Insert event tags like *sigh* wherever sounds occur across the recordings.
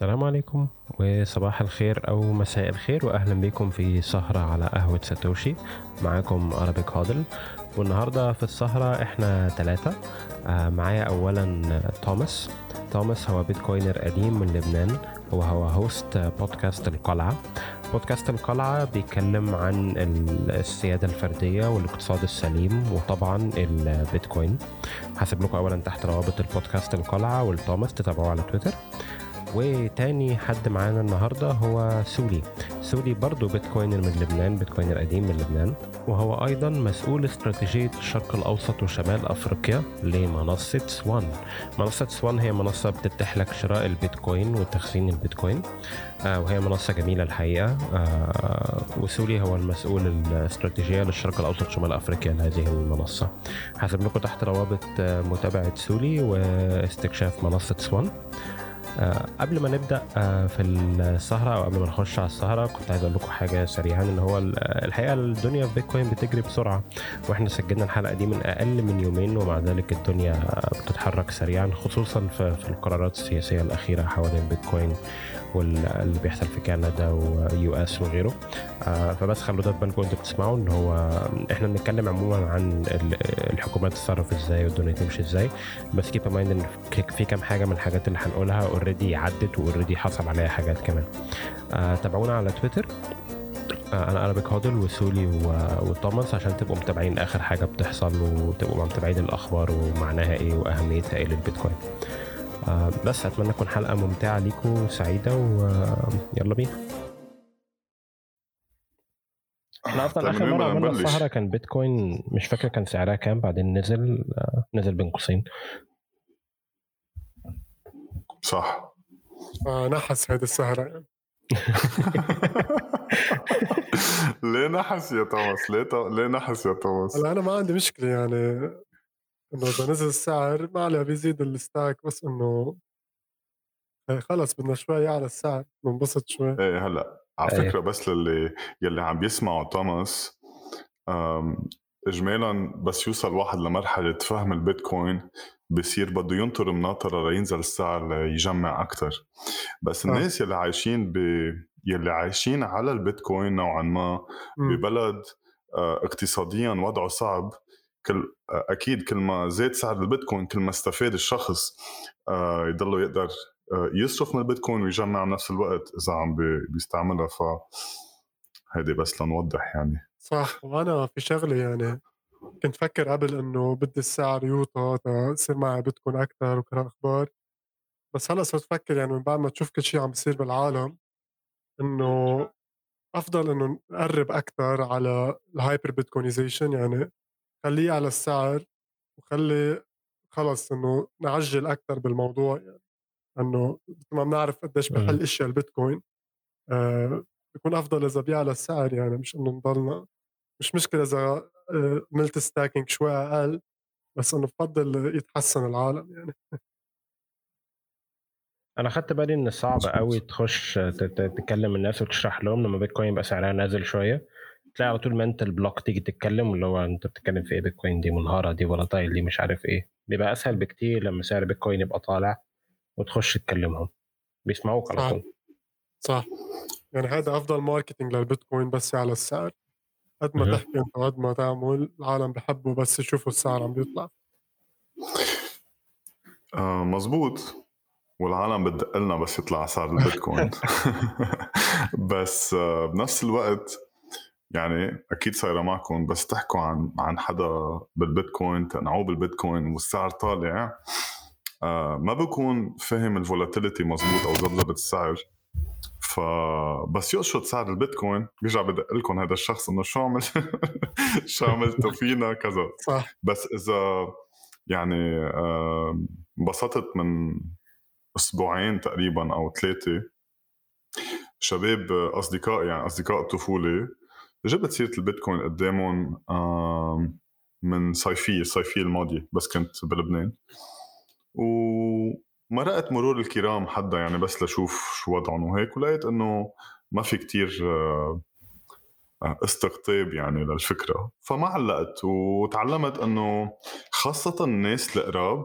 السلام عليكم وصباح الخير أو مساء الخير وأهلا بكم في سهرة على قهوة ساتوشي. معاكم Arabic HODL. والنهاردة في السهرة إحنا ثلاثة آه، معايا أولا توماس. توماس هو Bitcoiner قديم من لبنان. وهو host بودكاست القلعة. بودكاست القلعة بيتكلم عن السيادة الفردية والاقتصاد السليم وطبعا البيتكوين. هسيب لكم أولا تحت روابط البودكاست القلعة والتوماس تتابعوه على تويتر. وتاني حد معانا النهارده هو سولي. سولي برضه Bitcoiner من لبنان Bitcoiner قديم من لبنان. وهو أيضا مسؤول استراتيجية الشرق الأوسط وشمال أفريقيا لمنصة سوان. منصة سوان هي منصة بتتيح لك شراء البيتكوين وتخزين البيتكوين. آه وهي منصة جميلة الحقيقة. آه وسولي هو المسؤول الاستراتيجية للشرق الأوسط وشمال أفريقيا لهذه المنصة. هسيب لكم تحت روابط متابعة سولي واستكشاف منصة سوان. آه قبل ما نبدأ آه في السهرة أو قبل ما نخش على السهرة كنت عايز أقول لكم حاجة سريعا إن هو الحقيقة الدنيا في بيتكوين بتجري بسرعة وإحنا سجلنا الحلقة دي من أقل من يومين ومع ذلك الدنيا بتتحرك سريعا خصوصا في, القرارات السياسية الأخيرة حوالين بيتكوين. واللي بيحصل في كندا و US وغيره. آه فبس خلوا ده في بالكم أنتوا بتسمعوا ان هو إحنا بنتكلم عموما عن الحكومات تتصرف إزاي والدنيا تمشي إزاي. بس keep in mind في كام حاجة من الحاجات اللي هنقولها already عدت و already حصل عليها حاجات كمان. آه تابعونا على تويتر. آه أنا أرابيك هودل وسولي وتوماس عشان تبقوا متابعين آخر حاجة بتحصل وتبقوا متابعين الأخبار ومعناها إيه وأهميتها إيه للبيتكوين. بس أتمنى تكون حلقة ممتعة ليكم سعيدة ويلا بينا. إحنا أصلا آخر مرة عملنا السهرة كان بيتكوين مش فاكر كان سعرها كام بعدين نزل آه نزل بين قوسين. صح. آه نحس هذه السهرة. *laughs* ليه نحس يا توماس؟ ليه تو... ليه نحس يا توماس؟ هلا أنا ما عندي مشكلة يعني. إنه إذا نزل السعر ما عليها بيزيد ال stack بس إنه خلص بدنا شوي يعلى السعر بنبسط شوي. إيه هلأ على أيه. فكرة بس للي يلي عم بيسمعوا توماس اجمالا بس يوصل واحد لمرحلة فهم البيتكوين بصير بده ينطر مناطره لينزل السعر ليجمع أكثر بس الناس يلي عايشين ب يلي عايشين على البيتكوين نوعا ما ببلد اقتصاديا وضعه صعب كل أكيد كل ما زاد سعر البيتكوين كل ما استفاد الشخص يضله يقدر يصرف من البيتكوين ويجمع بنفس الوقت إذا عم بيستعملها. ف هيدي بس لنوضح يعني. صح وأنا في شغله يعني كنت فكر قبل إنه بدي السعر يوطى تصير معي بيتكوين أكثر وكره أخبار بس هلأ صرت أفكر يعني من بعد ما تشوف كل شيء عم بيصير بالعالم إنه أفضل إنه نقرب أكثر على ال hyperbitcoinization يعني خليه على السعر وخلي خلص إنه نعجل أكثر بالموضوع يعني انه مثل ما بنعرف قديش بحل إشياء البيتكوين آه بيكون أفضل إذا بيعلى السعر يعني مش إنه نضلنا مش مشكلة إذا ملت ستاكينج شوي أقل بس إنه بفضل يتحسن العالم يعني. أنا خدت بالي إن صعب قوي تخش تتكلم الناس وتشرح لهم لما بيتكوين يبقى سعرها نازل شوية. تلاقي على طول mental block تيجي تتكلم اللي هو أنت بتتكلم في إيه؟ بيتكوين دي منهارة دي volatile دي مش عارف إيه. بيبقى أسهل بكتير لما سعر بيتكوين يبقى طالع وتخش تكلمهم. بيسمعوك على طول. صح. يعني هذا أفضل marketing للبيتكوين بس على السعر. قد ما تحكي أنت قد ما تعمل العالم بحبوا بس يشوفوا السعر عم بيطلع. آه مزبوط والعالم بتدق لنا بس يطلع سعر البيتكوين. *laughs* *laughs* بس آه بنفس الوقت يعني أكيد صايرة معكم بس تحكوا عن عن حدا بالبيتكوين تقنعوه بالبيتكوين والسعر طالع. آه ما بكون فاهم الفولاتيليتي مزبوط أو زبزبه السعر فبس يقشط سعر البيتكوين. بيرجع بدق لكم هذا الشخص إنه شو عمل؟ *laughs* شو عملتوا فينا؟ كذا. صح. بس إذا يعني انبسطت من أسبوعين تقريبا أو ثلاثة. شباب اصدقائي يعني أصدقاء الطفولة جبت سيره البيتكوين قدامهم من صيفية الصيفية الماضية بس كنت بلبنان. ومرقت مرور الكرام حدا يعني بس لشوف شو وضعهم وهيك ولقيت إنه ما في كتير آه، استقطاب يعني للفكرة. فما علقت وتعلمت إنه خاصة الناس القراب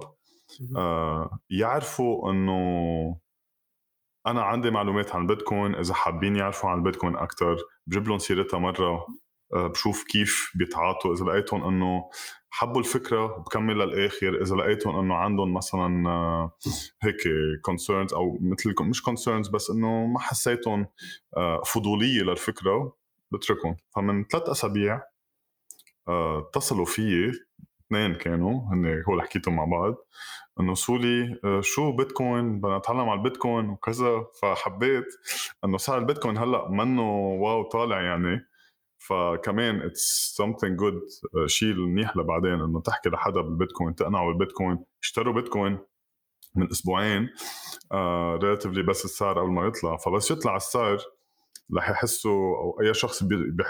آه، يعرفوا إنه أنا عندي معلومات عن بيتكوين إذا حابين يعرفوا عن بيتكوين أكثر بجيب لهم سيرتها مرة آه، بشوف كيف بيتعاطوا. إذا لقيتهم إنه حبوا الفكرة بكمل للآخر. إذا لقيتهم إنه عندهم مثلا آه، هيك concerns أو مثل مش concerns بس إنه ما حسيتهم آه، فضولية للفكرة بتركهم. فمن ثلاث أسابيع اتصلوا فيي اثنين كانوا هن هو اللي حكيتهم مع بعض انه سولي شو بيتكوين؟ بدنا نتعلم على البيتكوين وكذا. فحبيت انه صار البيتكوين هلأ منه wow طالع يعني. فكمان it's something good شيء منيح لبعدين انه تحكي لحدا بالبيتكوين تقنعه بالبيتكوين. اشتروا بيتكوين من أسبوعين relatively uh, بس السعر قبل ما يطلع. فبس يطلع السعر رح يحسوا أو أي شخص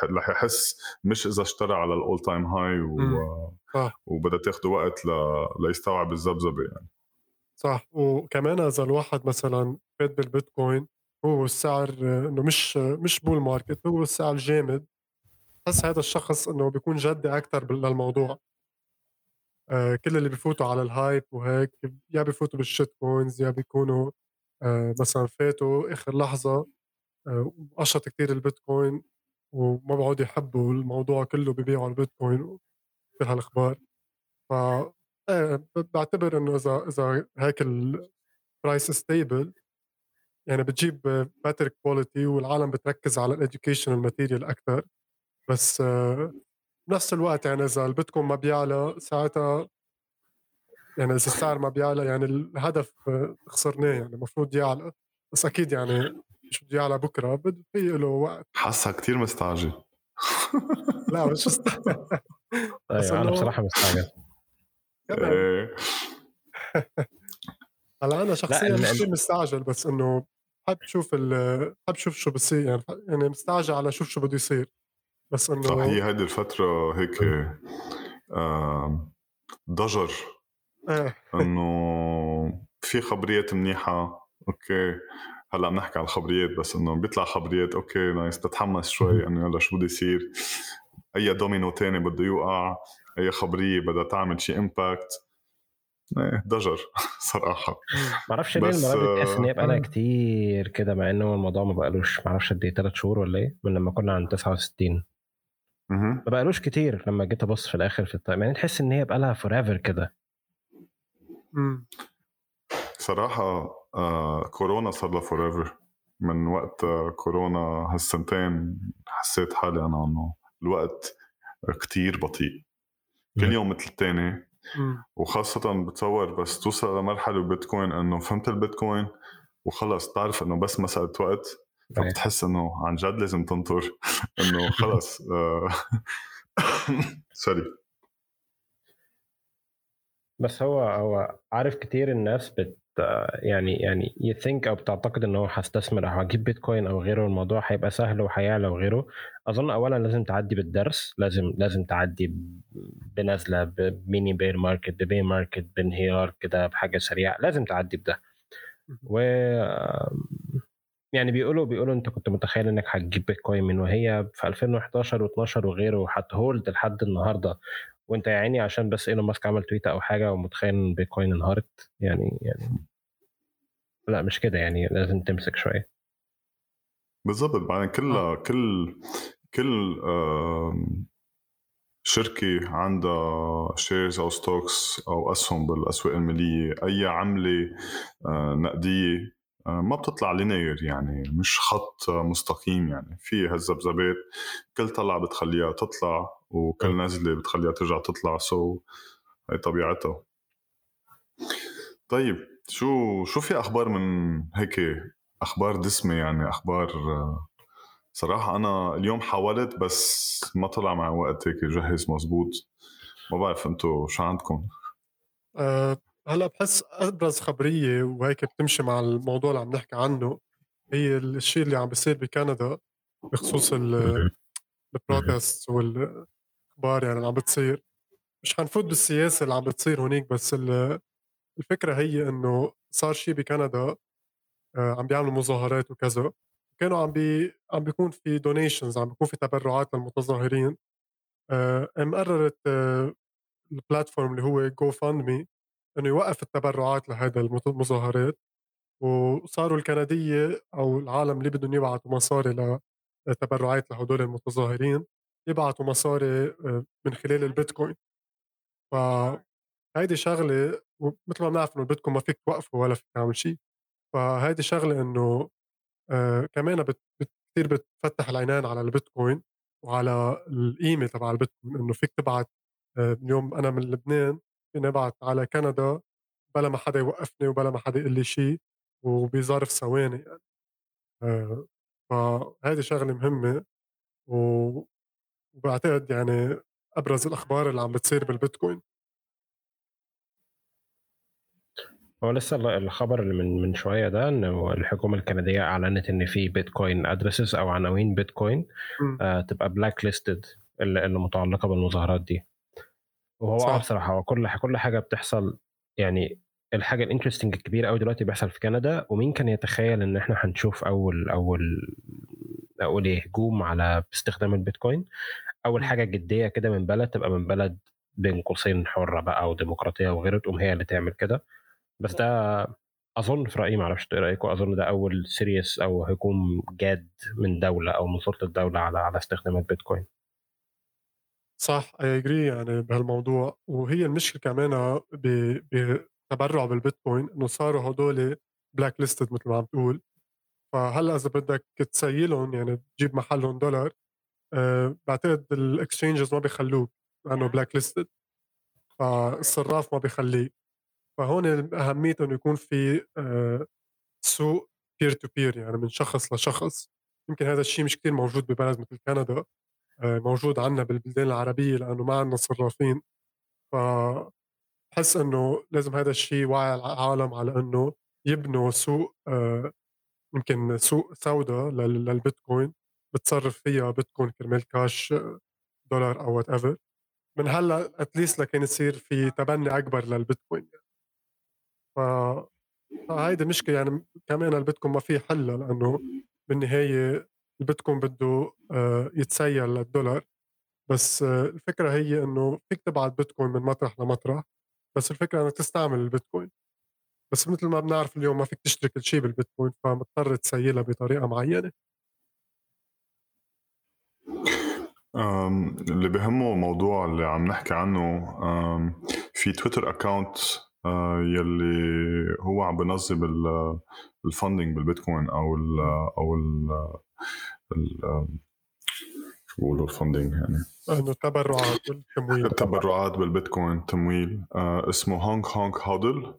رح يحس مش إذا اشترى على الأول time هاي و... وبدها تاخذ وقت ل... ليستوعب الذبذبة يعني. صح. وكمان إذا الواحد مثلا فات بالبيتكوين هو السعر إنه مش مش bull market هو السعر جامد بحس هذا الشخص إنه بيكون جدي أكثر للموضوع. آه كل اللي بفوتوا على ال hype وهيك يا بفوتوا بال shitcoins يا بيكونوا آه مثلا فاتوا آخر لحظة. وقشط كثير البيتكوين وما بقعدوا يحبوا الموضوع كله ببيعوا البيتكوين وكل هالأخبار. ف إيه بعتبر إنه إذا إذا هيك ال price stable يعني بتجيب better quality والعالم بتركز على ال education material أكثر بس بنفس الوقت يعني إذا البيتكوين ما بيعلى ساعتها يعني إذا السعر ما بيعلى يعني الهدف خسرناه يعني المفروض يعلى. بس أكيد يعني مش بده يعلى بكرة؟ بده في له وقت. حاسها كثير مستعجل. *laughs* لا مش مستعجل أيوه أنا بصراحة مستعجل. *laughs* إيه. *laughs* هلأ أنا شخصيا مش مستعجل بس إنه حاب شوف حاب شوف شو بصير يعني يعني مستعجل على شوف شو بده يصير. بس إنه صح هي هيدي الفترة هيك آه ضجر. إيه. إنه في خبريات منيحة okay. هلا بنحكي على الخبريات بس إنه بيطلع خبريات okay nice بتحمس شوي إنه يلا شو بده يصير. أي دومينو تاني بده يوقع أي خبرية بدها تعمل شيء impact إيه ضجر *laughs* صراحة. ما أعرفش ليه المره دي تحس ان هي بقالها كتير كده مع إنه الموضوع ما بقالوش ما أعرفش قد إيه ثلاث شهور ولا إيه من لما كنا عند 69 ما بقالوش كتير لما جيت أبص في الآخر في ال time يعني تحس إن هي بقالها forever كده صراحة آه كورونا صار لها forever من وقت آه كورونا هالسنتين حسيت حالي أنا إنه الوقت كتير بطيء. كل يوم مثل الثاني وخاصة بتصور بس توصل لمرحلة بيتكوين إنه فهمت البيتكوين وخلص. تعرف إنه بس مسألة وقت فبتحس إنه عن جد لازم تنطر. *laughs* إنه خلص sorry آه، *laughs* بس هو هو عارف كتير الناس بت يعني يعني ي think أو بتعتقد إن هو هستثمر أو هجيب بيتكوين أو غيره الموضوع هيبقى سهل وهيعلى وغيره أظن اولا لازم تعدي بالدرس لازم لازم تعدي بنزلة ب mini bear market ب baby market بانهيار كده بحاجة سريعة لازم تعدي بده. و يعني بيقولوا بيقولوا أنت كنت متخيل إنك هتجيب بيتكوين من وهي في 2011 و12 وغيره وهت hold لحد النهارده. وانت يا عيني عشان بس إيلون ماسك عمل تويتة أو حاجة ومتخيل إن بيتكوين انهارت يعني يعني لا مش كده يعني لازم تمسك شوية بالضبط بعدين كلها آه. كل كل شركة عندها shares أو stocks أو أسهم بالأسواق المالية أي عملة آه، نقدية آه، ما بتطلع linear يعني مش خط مستقيم يعني في هالذبذبات كل طلعة بتخليها تطلع وكل نزلة بتخليها ترجع تطلع so هي طبيعتها. طيب شو شو في أخبار من هيك أخبار دسمة يعني أخبار صراحة أنا اليوم حاولت بس ما طلع معي وقت هيك جهز مزبوط. ما بعرف أنتم شو عندكم؟ أه هلأ بحس أبرز خبرية وهيك بتمشي مع الموضوع اللي عم نحكي عنه هي الشيء اللي عم بيصير بكندا بخصوص ال protests والأخبار يعني اللي عم بتصير. مش حنفوت بالسياسة اللي عم بتصير هونيك بس الفكرة هي إنه صار شيء بكندا آه، عم بيعملوا مظاهرات وكذا. كانوا عم بي عم بيكون في donations عم بيكون في تبرعات للمتظاهرين. آه قررت آه ال platform اللي هو GoFundMe إنه يوقف التبرعات لهذا المظاهرات وصاروا الكندية أو العالم اللي بدهم يبعثوا مصاري لتبرعات لهدول المتظاهرين يبعثوا مصاري آه، من خلال البيتكوين. فهيدي شغلة مثل ما بنعرف إنه البيتكوين ما فيك توقفه ولا فيك تعمل شيء. فهيدي شغلة إنه آه كمان بت كثير بتفتح العينين على البيتكوين وعلى القيمة تبع البيتكوين. إنه فيك تبعت آه اليوم أنا من لبنان فيني أبعت على كندا بلا ما حدا يوقفني وبلا ما حدا يقول لي شيء وبظرف ثواني يعني. آه فهذه شغلة مهمة وبعتقد يعني أبرز الأخبار اللي عم بتصير بالبيتكوين. هو لسه الخبر اللي من من شوية ده إنه الحكومة الكندية أعلنت إن في بيتكوين ادرسز أو عناوين بيتكوين آه تبقى blacklisted اللي, اللي متعلقة بالمظاهرات دي. وهو صح. بصراحة هو كل كل حاجة بتحصل يعني الحاجة ال interesting الكبيرة قوي دلوقتي بيحصل في كندا ومين كان يتخيل إن إحنا هنشوف أول أول أقول إيه هجوم على استخدام البيتكوين؟ أول حاجة جدية كده من بلد تبقى من بلد بين قوسين حرة بقى وديمقراطية وغيره تقوم هي اللي تعمل كده. بس ده أظن في رأيي معرفش إيه رايكم اظن ده أول serious أو هجوم جاد من دولة أو من سلطه الدولة على على استخدام البيتكوين. صح I agree يعني بهالموضوع. وهي المشكلة كمان بتبرع بالبيتكوين إنه صاروا هدول blacklisted مثل ما عم تقول. فهلأ إذا بدك تسيلهم يعني تجيب محلهم دولار أه بعتقد ال exchanges ما بيخلوك لأنه blacklisted فالصراف ما بيخليك. فهون اهميته إنه يكون في أه سوق peer to peer يعني من شخص لشخص. يمكن هذا الشيء مش كتير موجود ببلد مثل كندا أه موجود عندنا بالبلدان العربية لأنه ما عندنا صرافين. ف بحس إنه لازم هذا الشيء وعي العالم على إنه يبنوا سوق أه يمكن سوق سوداء للبيتكوين بتصرف فيها بيتكوين كرمال كاش دولار أو whatever من هلأ at least لكان يصير في تبني أكبر للبيتكوين ف فهيدي مشكلة يعني كمان البيتكوين ما في حلها لأنه بالنهاية البيتكوين بده آه، يتسير للدولار. بس آه، الفكرة هي إنه فيك تبعت بيتكوين من مطرح لمطرح. بس الفكرة إنك تستعمل البيتكوين. بس مثل ما بنعرف اليوم ما فيك تشتري كل شيء بالبيتكوين فمضطر تسيلها بطريقة معينة. اللي بهمه الموضوع اللي عم نحكي عنه في تويتر account آه، يلي هو عم بنظم ال funding بالبيتكوين أو ال أو ال بيقولوا ال funding يعني. انه التبرعات والتمويل التبرعات *laughs* بالبيتكوين تمويل. آه اسمه هونغ هونغ هودل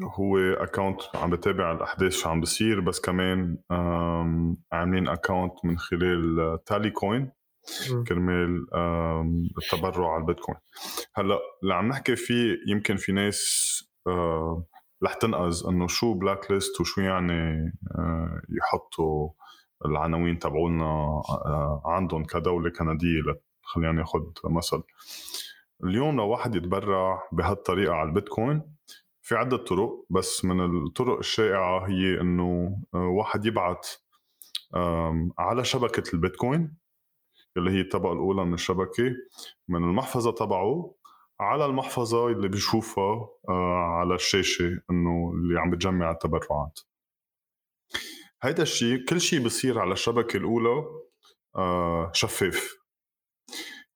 هو account عم بتابع الأحداث شو عم بصير بس كمان عاملين account من خلال Tallycoin كرمال التبرع على البيتكوين. هلأ اللي عم نحكي فيه يمكن في ناس رح تنقز إنه شو بلاك ليست وشو يعني آه، يحطوا العناوين تبعولنا آه، عندهم كدولة كندية خلينا ناخذ مثل. اليوم لو واحد يتبرع بهالطريقة على البيتكوين في عدة طرق بس من الطرق الشائعة هي إنه آه، واحد يبعت على شبكة البيتكوين اللي هي الطبقة الأولى من الشبكة من المحفظة تبعه على المحفظة اللي بيشوفها آه، على الشاشة إنه اللي عم بتجمع التبرعات. هيدا الشيء كل شيء بصير على الشبكة الأولى آه، شفاف.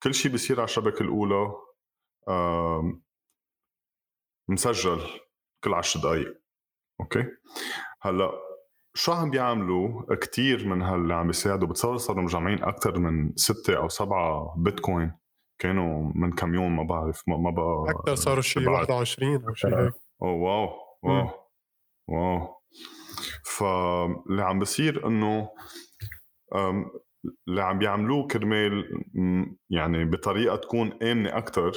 كل شيء بصير على الشبكة الأولى مسجل كل عشر دقايق. okay؟ هلأ شو عم بيعملوا؟ كتير من هاللي عم بيساعدوا بتصور صاروا مجمعين أكثر من ستة أو سبعة بيتكوين. كانوا من كم يوم ما بعرف ما, ما بقى أكثر صاروا شيء 21 أو شيء هيك. oh wow wow. wow. فاللي عم بصير إنه اللي عم بيعملوه كرمال يعني بطريقة تكون آمنة أكثر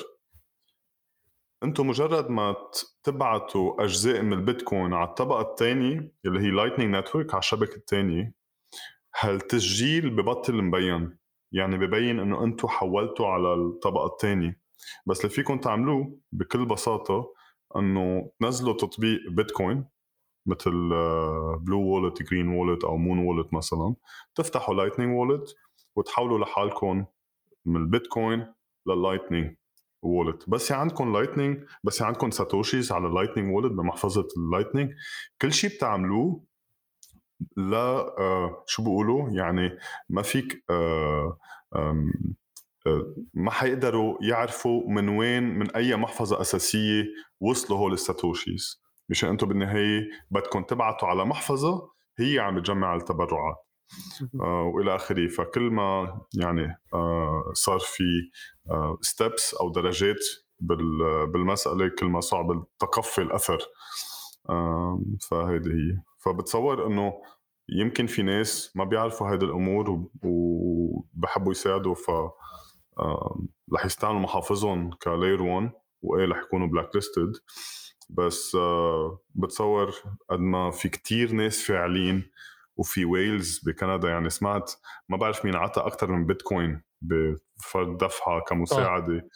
أنتم مجرد ما تبعتوا أجزاء من البيتكوين على الطبقة الثانية اللي هي Lightning Network على الشبكة الثانية هالتسجيل ببطل مبين. يعني ببين إنه أنتم حولتوا على الطبقة الثانية بس اللي فيكم تعملوه بكل بساطة إنه تنزلوا تطبيق بيتكوين. مثل Blue Wallet Green Wallet أو Muun Wallet مثلا تفتحوا Lightning wallet وتحولوا لحالكم من البيتكوين لل Lightning wallet بس عندكم Lightning بس عندكم satoshis على ال Lightning wallet بمحفظة ال Lightning كل شيء بتعملوه لا آه شو بيقولوا يعني ما فيك آه آه ما حيقدروا يعرفوا من وين من أي محفظة أساسية وصلوا هول ال satoshis مشان أنتم بالنهاية بدكم تبعتوا على محفظة هي عم تجمع التبرعات. آه والى آخره. فكل ما يعني آه صار في آه steps أو درجات بالمسألة كل ما صعب تقفي الأثر. آه فهيدي هي. فبتصور إنه يمكن في ناس ما بيعرفوا هيدي الأمور وبحبوا يساعدوا ف رح يستعملوا محافظهم ك layer 1 وإيه رح يكونوا blacklisted بس آه، بتصور قد ما في كتير ناس فاعلين وفي ويلز بكندا. يعني سمعت ما بعرف مين عطى أكثر من بيتكوين بفرد دفعة كمساعدة.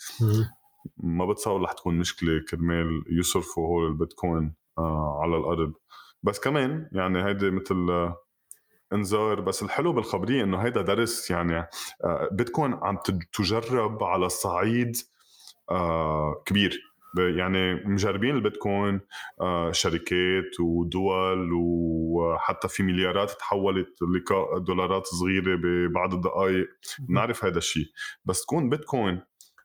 ما بتصور رح تكون مشكلة كرمال يصرفوا هول البيتكوين آه، على الأرض. بس كمان يعني هيدي مثل آه، انذار. بس الحلو بالخبرية إنه هيدا درس يعني بيتكوين عم تجرب على الصعيد كبير. يعني مجربين البيتكوين آه، شركات ودول وحتى في مليارات تحولت لدولارات صغيرة ببعض الدقائق بنعرف هذا الشيء. بس تكون بيتكوين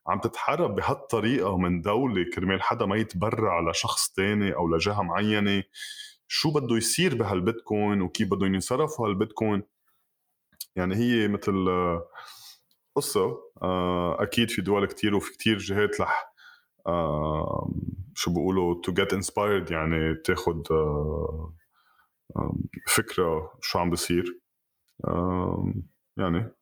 عم تتحرك بهالطريقة من دولة كرمال حدا ما يتبرع لشخص تاني أو لجهة معينة شو بده يصير بهالبيتكوين وكيف بدهم ينصرفوا هالبيتكوين؟ يعني هي مثل آه، قصة آه، أكيد في دول كتير وفي كتير جهات رح شو بيقولوا to get inspired يعني تاخذ فكرة شو عم بيصير يعني.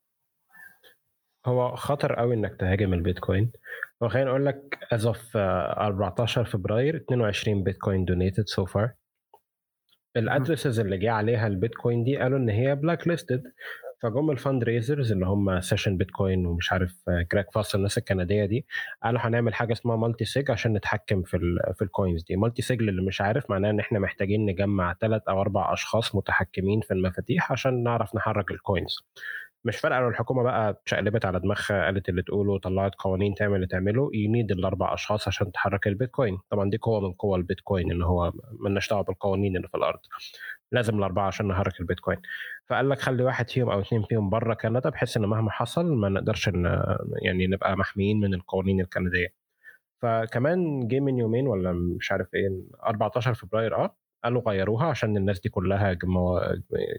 هو خطر قوي إنك تهاجم البيتكوين. وخليني أقول لك as of 14 فبراير 22 بيتكوين donated so far ال addresses اللي جه عليها البيتكوين دي قالوا إن هي blacklisted فجم ال fundraisers اللي هم سيشن بيتكوين ومش عارف كراك آه، فاست الناس الكندية دي قالوا هنعمل حاجة اسمها multisig عشان نتحكم في ال في ال coins دي. multisig اللي مش عارف معناه إن إحنا محتاجين نجمع ثلاث أو أربع أشخاص متحكمين في المفاتيح عشان نعرف نحرك ال coins مش فارقة لو الحكومة بقى شقلبت على دماغها قالت اللي تقوله وطلعت قوانين تعمل اللي تعمله you need الأربع أشخاص عشان تحرك البيتكوين. طبعا دي قوة من قوى البيتكوين إن هو مالناش دعوة بالقوانين اللي في الأرض. لازم الأربعة عشان نحرك البيتكوين. فقال لك خلي واحد فيهم أو اثنين فيهم بره كندا بحيث إن مهما حصل ما نقدرش يعني نبقى محميين من القوانين الكندية. فكمان جه من يومين ولا مش عارف إيه 14 فبراير آه قالوا غيروها عشان الناس دي كلها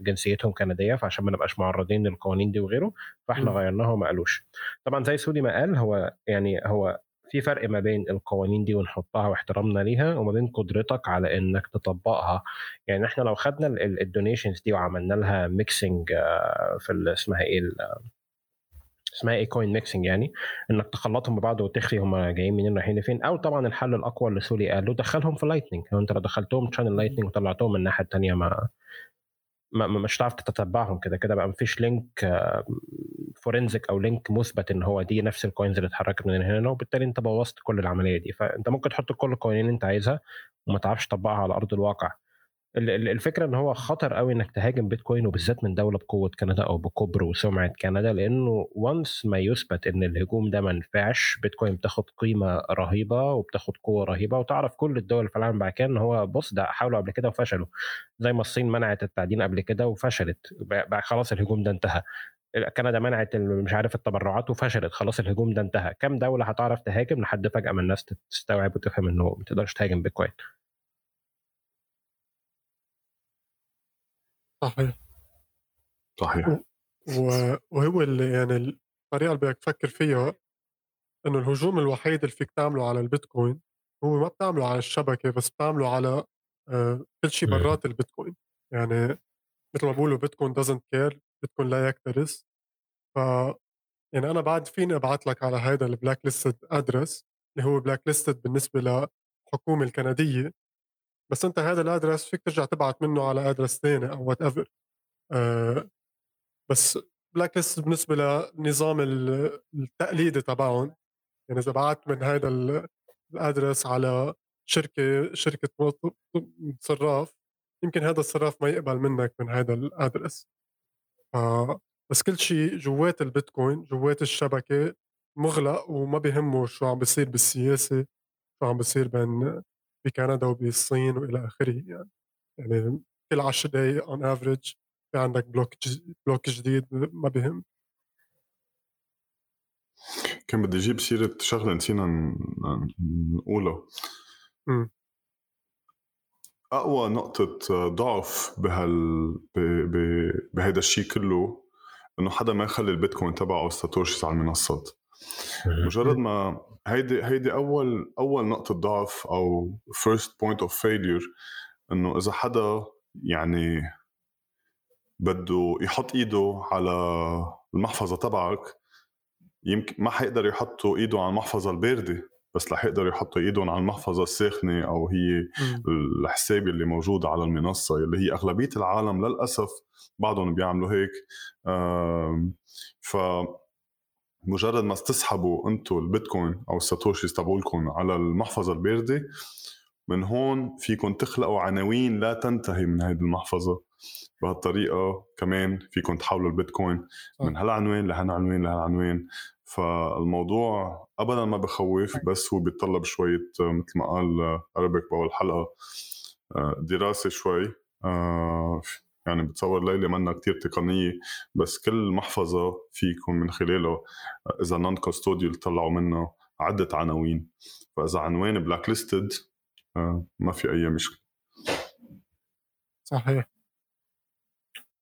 جنسيتهم كندية فعشان ما نبقاش معرضين للقوانين دي وغيره فإحنا غيرناها وما قالوش. طبعا زي سودي ما قال هو يعني هو في فرق ما بين القوانين دي ونحطها واحترامنا ليها وما بين قدرتك على إنك تطبقها. يعني إحنا لو خدنا ال donations دي وعملنا لها mixing آه، في اسمها إيه اسمها إيه coin mixing يعني إنك تخلطهم ببعض وتخلي هم جايين منين رايحين فين أو طبعا الحل الأقوى اللي سولي قاله دخلهم في Lightning أنت لو دخلتهم channel Lightning وطلعتهم من الناحية الثانية ما مش هتعرف تتبعهم كده كده بقى مفيش link forensic أو link مثبت إن هو دي نفس ال coins اللي اتحركت من هنا وبالتالي أنت بوظت كل العملية دي. فأنت ممكن تحط كل القوانين اللي أنت عايزها وما تعرفش تطبقها على أرض الواقع. الفكرة إن هو خطر قوي إنك تهاجم بيتكوين وبالذات من دولة بقوه كندا أو بكبر وسمعة كندا لأنه وانس ما يثبت إن الهجوم ده ما نفعش بيتكوين بتاخد قيمة رهيبة وبتاخد قوة رهيبة وتعرف كل الدول في العالم بعد كده إن هو بص ده حاولوا قبل كده وفشلوا. زي ما الصين منعت التعدين قبل كده وفشلت. بقى خلاص الهجوم ده انتهى. كندا منعت مش عارف التبرعات وفشلت. خلاص الهجوم ده انتهى. كم دولة هتعرف تهاجم لحد فجأة ما الناس تستوعب وتفهم إنه ما تقدرش تهاجم بيتكوين. صحيح. صحيح. وهو اللي يعني الطريقة اللي بدك تفكر فيها إنه الهجوم الوحيد اللي فيك تعمله على البيتكوين هو ما بتعمله على الشبكة بس بتعمله على آه، كل شيء برات البيتكوين. يعني مثل ما بقولوا بيتكوين doesn't care بيتكوين لا يكترث ف يعني أنا بعد فيني أبعث لك على هذا ال blacklisted address اللي هو blacklisted بالنسبة للحكومة الكندية. بس أنت هذا ال address فيك ترجع تبعت منه على address ثاني أو whatever أه بس blacklist بالنسبة لنظام التقليدي تبعهم. يعني إذا بعت من هذا ال address على شركة شركة صراف يمكن هذا الصراف ما يقبل منك من هذا ال address ف بس كل شيء جوات البيتكوين جوات الشبكة مغلق وما بيهمه شو عم بيصير بالسياسة شو عم بيصير بين بكندا وبالصين وإلى آخره يعني. يعني كل 10 دقائق on average في عندك block block جديد ما بهم. كان بدي أجيب سيرة شغلة نسينا نقولها أقوى نقطة ضعف بهال بهيدا الشيء كله إنه حدا ما يخلي البيتكوين تبعه ال satoshis على المنصات. مجرد ما هيدي هيدي أول أول نقطة ضعف أو first point of failure إنه إذا حدا يعني بده يحط إيده على المحفظة تبعك يمكن ما حيقدر يحطوا إيده على المحفظة الباردة بس رح يقدروا يحطوا إيدهم على المحفظة الساخنة أو هي الحساب اللي موجود على المنصة اللي هي أغلبية العالم للأسف بعضهم بيعملوا هيك. ف مجرد ما تسحبوا أنتم البيتكوين أو الساتوشيز تبعولكم على المحفظة الباردة من هون فيكم تخلقوا عناوين لا تنتهي من هذه المحفظة. بهالطريقة كمان فيكم تحولوا البيتكوين من هالعنوان لهالعنوان لهالعنوان فالموضوع ابدا ما بخوف بس هو بيتطلب شوية مثل ما قال اربك بأول حلقه آه، دراسة شوي آه، يعني بتصور ليلى منا كتير تقنية بس كل محفظة فيكم من خلاله إذا نون كاستوديال طلعوا منه عدة عناوين. فإذا عنوان بلاك ليستد آه، ما في أي مشكلة. صحيح.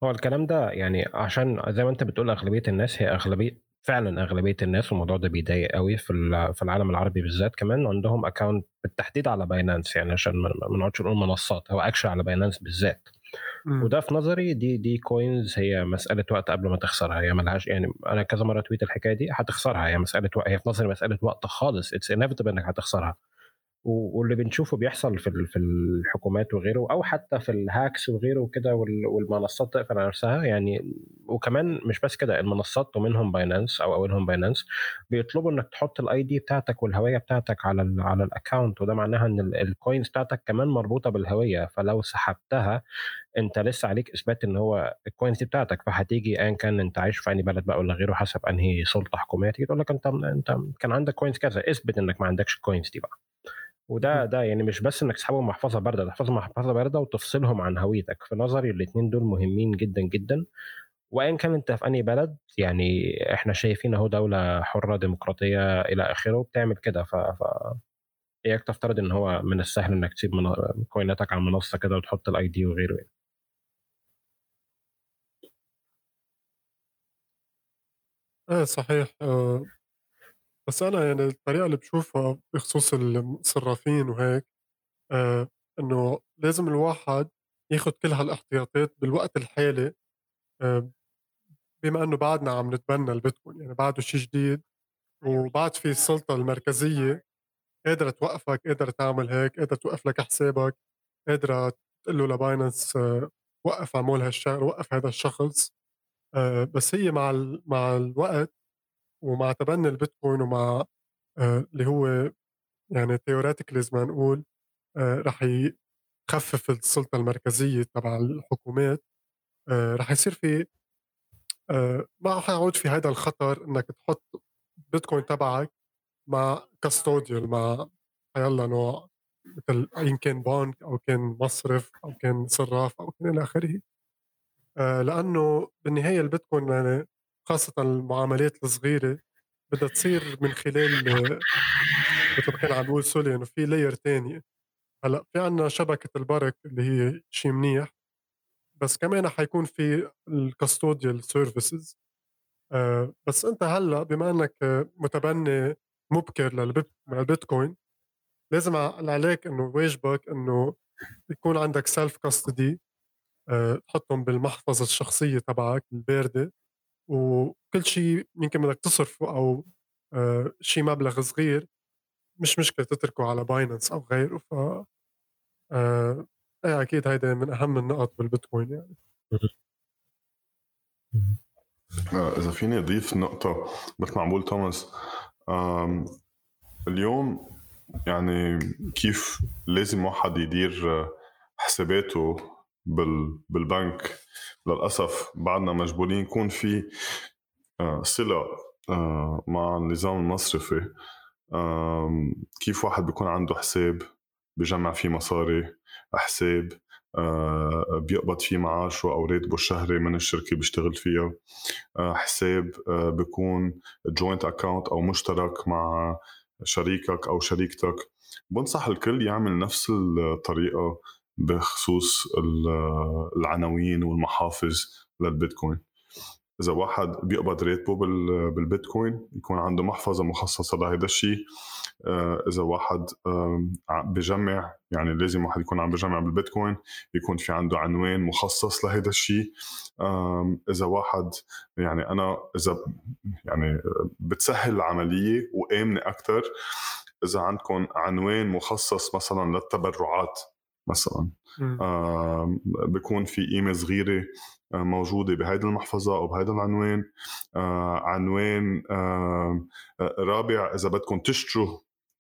هو الكلام ده يعني عشان زي ما أنت بتقول أغلبية الناس هي أغلبية فعلا أغلبية الناس والموضوع ده بيضايق قوي في في العالم العربي بالذات كمان عندهم account بالتحديد على باينانس يعني عشان ما نقعدش نقول منصات هو اكشن على باينانس بالذات. وده في نظري دي دي coins هي مسألة وقت قبل ما تخسرها هي ملهاش يعني أنا كذا مرة tweet الحكاية دي هتخسرها هي مسألة وقت هي في نظري مسألة وقت خالص it's inevitable إنك هتخسرها. واللي بنشوفه بيحصل في في الحكومات وغيره أو حتى في ال hacks وغيره وكده والمنصات تقفل على نفسها يعني وكمان مش بس كده المنصات ومنهم باينانس أو أولهم باينانس بيطلبوا إنك تحط ال ID بتاعتك والهوية بتاعتك على ال على ال account وده معناها إن ال coins بتاعتك كمان مربوطة بالهوية فلو سحبتها أنت لسه عليك إثبات إن هو ال coins بتاعتك فهتيجي ايا كان أنت عايش في انهي بلد بقى ولا غيره حسب أنهي سلطة حكومية تيجي تقول لك أنت أنت كان عندك coins كذا اثبت إنك ما عندكش ال coins دي بقى. وده ده يعني مش بس إنك تسحبهم محفظة باردة تحفظهم محفظة باردة وتفصلهم عن هويتك. في نظري الاثنين دول مهمين جدا جدا. وان كان أنت في أنهي بلد يعني إحنا شايفين أهو دولة حرة ديمقراطية إلى آخره بتعمل كده. ف, ف... إياك تفترض إن هو من السهل إنك تسيب من... coin اتك على المنصه كده وتحط ال ID وغيره يعني. إيه صحيح. آه، بس أنا يعني الطريقة اللي بشوفها بخصوص الصرافين وهيك آه إنه لازم الواحد ياخد كل هالاحتياطات بالوقت الحالي آه بما إنه بعدنا عم نتبنى البيتكوين يعني بعده شيء جديد وبعد في السلطة المركزية قادرة توقفك قادرة تعمل هيك قادرة توقف لك حسابك قادرة تقول له لباينانس آه وقف عمول هالشغل وقف هذا الشخص آه بس هي مع مع الوقت ومع تبني البيتكوين ومع آه، اللي هو يعني ثيوريتيكلي ما نقول آه، رح يخفف السلطة المركزية تبع الحكومات آه، رح يصير في ما رح يعود في هذا الخطر إنك تحط بيتكوين تبعك مع كاستوديال مع يلا نوع مثل ان كان بنك أو كان مصرف أو كان صراف أو كان إلى آخره. لأنه بالنهاية البيتكوين يعني خاصة المعاملات الصغيرة بدها تصير من خلال مثل ما كان عم بيقول سولي إنه في layer تاني. هلأ في عنا شبكة البرك اللي هي شيء منيح بس كمان حيكون في ال custodial services آه بس أنت هلأ بما إنك متبني مبكر للبيتكوين لازم عليك إنه واجبك إنه يكون عندك self custody أه تحطهم بالمحفظة الشخصية تبعك الباردة. وكل شيء يمكن بدك تصرفه أو آه، شيء مبلغ صغير مش مشكلة تتركه على باينانس أو غيره ف آه، إيه أكيد هيدا من أهم النقط بالبيتكوين يعني. آه، إذا فيني أضيف نقطة مثل ما عم بقول توماس اليوم يعني كيف لازم واحد يدير حساباته بالبنك. للأسف بعدنا مجبورين يكون في آه، صلة آه، مع النظام المصرفي. كيف واحد بيكون عنده حساب بجمع فيه مصاري حساب آه، بيقبض فيه معاشه أو راتبه الشهري من الشركة بيشتغل فيها. حساب بيكون joint account أو مشترك مع شريكك أو شريكتك. بنصح الكل يعمل نفس الطريقة. بخصوص العناوين والمحافظ للبيتكوين. إذا واحد بيقبض راتبه بالبيتكوين يكون عنده محفظة مخصصة لهذا الشيء آه، إذا واحد بجمع يعني لازم واحد يكون عم بجمع بالبيتكوين يكون في عنده عنوان مخصص لهذا الشيء إذا واحد يعني أنا إذا يعني بتسهل العملية وآمنة أكثر إذا عندكم عنوان مخصص مثلا للتبرعات مثلا. آه بيكون في قيمه صغيره آه موجودة بهيدي المحفظة أو بهذا العنوان. آه عنوان آه رابع إذا بدكم تشتروا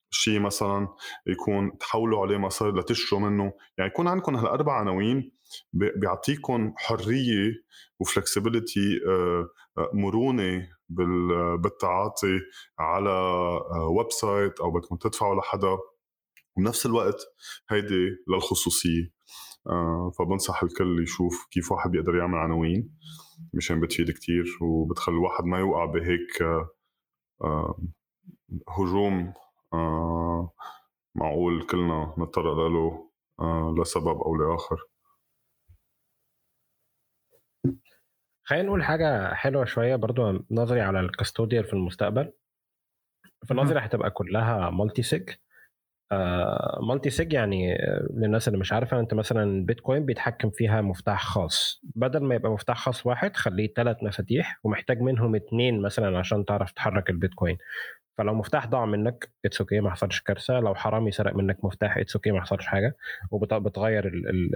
شيء مثلا يكون تحولوا عليه مصاري لتشتروا منه. يعني يكون عندكم هالاربع عناوين بيعطيكم حرية وفلكسبيليتي آه، آه، مرونة بالتعاطي على website أو بدكم تدفعوا لحدا. وبنفس الوقت هيدي للخصوصية. فبنصح الكل يشوف كيف واحد بيقدر يعمل عناوين مشان بتفيد كتير وبتخلي الواحد ما يوقع بهيك هجوم. معقول كلنا نتطرق له لسبب أو لآخر. خلينا نقول حاجة حلوة شوية برضو نظري على ال custodial في المستقبل. في نظري هتبقى كلها multisig multisig يعني آه، للناس اللي مش عارفة انت مثلا بيتكوين بيتحكم فيها مفتاح خاص. بدل ما يبقى مفتاح خاص واحد خليه ثلاث مفاتيح ومحتاج منهم اتنين مثلا عشان تعرف تحرك البيتكوين. فلو مفتاح ضاع منك it's okay ما حصلش كارثة. لو حرامي سرق منك مفتاح it's okay ما حصلش حاجة. وبتغير ال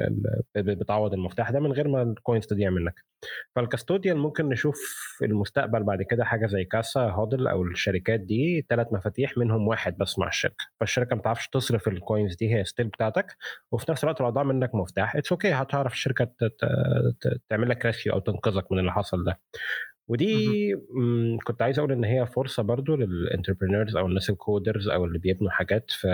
ال بتعوض المفتاح ده من غير ما ال coins تضيع منك. فال custodian ممكن نشوف المستقبل بعد كده حاجة زي كاسا هودل أو الشركات دي ثلاث مفاتيح منهم واحد بس مع الشركة. فالشركة ما تعرفش تصرف ال coins دي هي still بتاعتك. وفي نفس الوقت لو ضاع منك مفتاح it's okay هتعرف الشركة تعمل لك rescue أو تنقذك من اللي حصل ده. ودي كنت عايز أقول إن هي فرصة برضو لل entrepreneurs أو الناس ال coders أو اللي بيبنوا حاجات في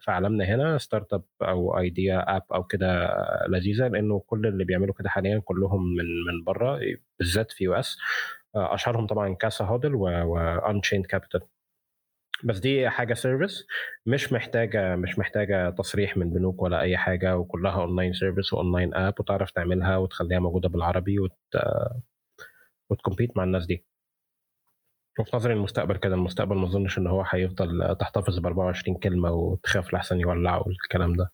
في عالمنا هنا startup أو idea app أو كده لذيذة لأنه كل اللي بيعملوا كده حاليا كلهم من من بره بالذات في US. أشهرهم طبعا كاسا هودل و Unchained Capital بس دي حاجة service مش محتاجة مش محتاجة تصريح من بنوك ولا أي حاجة وكلها online service و online app وتعرف تعملها وتخليها موجودة بالعربي وت وت compete مع الناس دي. وفي نظري المستقبل كده المستقبل ما أظنش إن هو هيفضل تحتفظ ب 24 كلمة وتخاف لحسن يولع والكلام ده.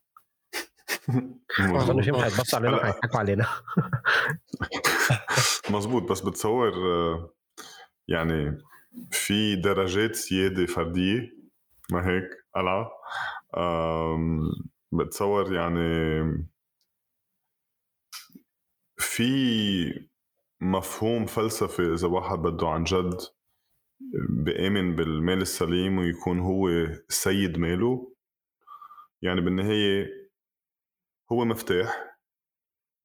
ما أظنش ينفع يتبص علينا وهيضحكوا علينا. *laughs* مظبوط بس بتصور يعني في درجات سيادة فردية ما هيك؟ قلعه بتصور يعني في مفهوم فلسفي إذا واحد بده عن جد بآمن بالمال السليم ويكون هو سيد ماله يعني بالنهاية هو مفتاح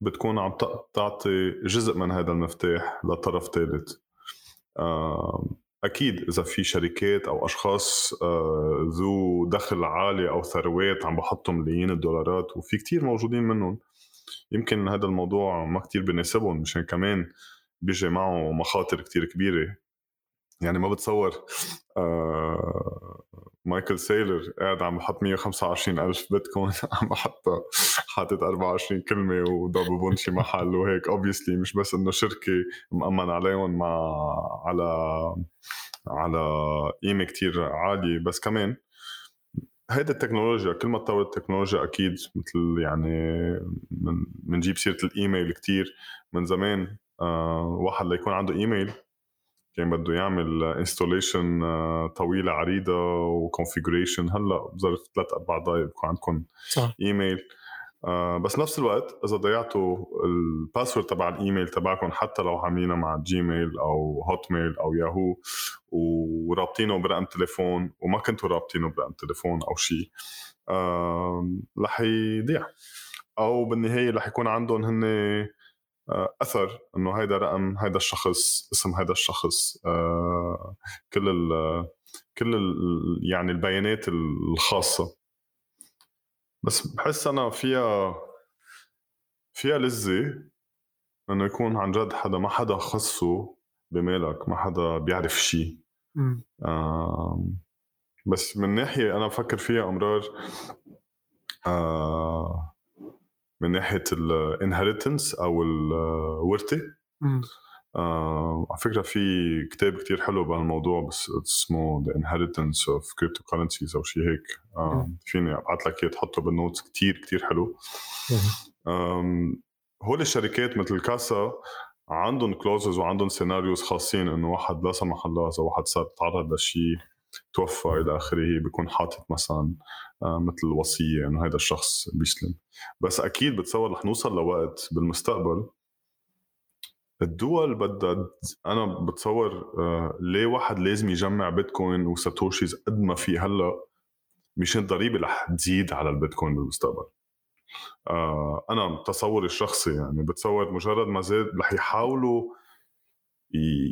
بتكون عم تعطي جزء من هذا المفتاح لطرف ثالث أكيد إذا في شركات أو أشخاص آه، ذو دخل عالي أو ثروات عم بحطوا ملايين الدولارات وفي كتير موجودين منهم. يمكن هذا الموضوع ما كتير بيناسبهم مشان كمان بيجي معه مخاطر كتير كبيرة. يعني ما بتصور آه مايكل سيلور قاعد عم بحط 125 ألف بيتكوين *laughs* عم بحط حاطط 24 كلمة وضاببن بشي محل وهيك. obviously مش بس إنه شركة مأمن عليهم مع على على قيمة كتير عالية بس كمان هيدي التكنولوجيا كل ما تطور التكنولوجيا أكيد مثل يعني بنجيب سيرة الإيميل كتير. من زمان آه واحد ليكون عنده إيميل كان بده يعمل installation آه طويلة عريضة و configuration هلأ بظرف ثلاث أربع دقائق بكون عندكم صح. إيميل. آه بس نفس الوقت إذا ضيعتوا ال password تبع الإيميل تبعكم حتى لو عاملينه مع جيميل أو هوت ميل أو ياهو ورابطينه برقم تليفون وما كنتوا رابطينه برقم تليفون أو شيء آه رح يضيع. أو بالنهاية رح يكون عندهم هن آه، أثر إنه هيدا رقم هيدا الشخص اسم هيدا الشخص آه، كل ال كل ال يعني البيانات الخاصة. بس بحس أنا فيها فيها لذة إنه يكون عن جد حدا ما حدا خصه بمالك ما حدا بيعرف شيء بس من ناحية أنا بفكر فيها أمرار آه من ناحية ال inheritance أو الورثه آه على فكرة في كتاب كتير حلو بهالموضوع بس اسمه the inheritance of cryptocurrencies أو شيء هيك. آه فيني أبعث لك إياه تحطه بال notes كتير كتير حلو. هول الشركات مثل كاسا عندهم clauses وعندهم scenarios خاصين إنه واحد لا سمح الله إذا واحد صار تعرض لشيء توفى إلى آخره بيكون حاطط مثلا آه، مثل وصية إنه هذا الشخص بيسلم. بس أكيد بتصور رح نوصل لوقت بالمستقبل الدول بدها أنا بتصور آه، ليه واحد لازم يجمع بيتكوين و satoshis قد ما في هلأ مشان الضريبه رح تزيد على البيتكوين بالمستقبل. آه أنا تصوري الشخصي يعني بتصور مجرد ما زاد رح يحاولوا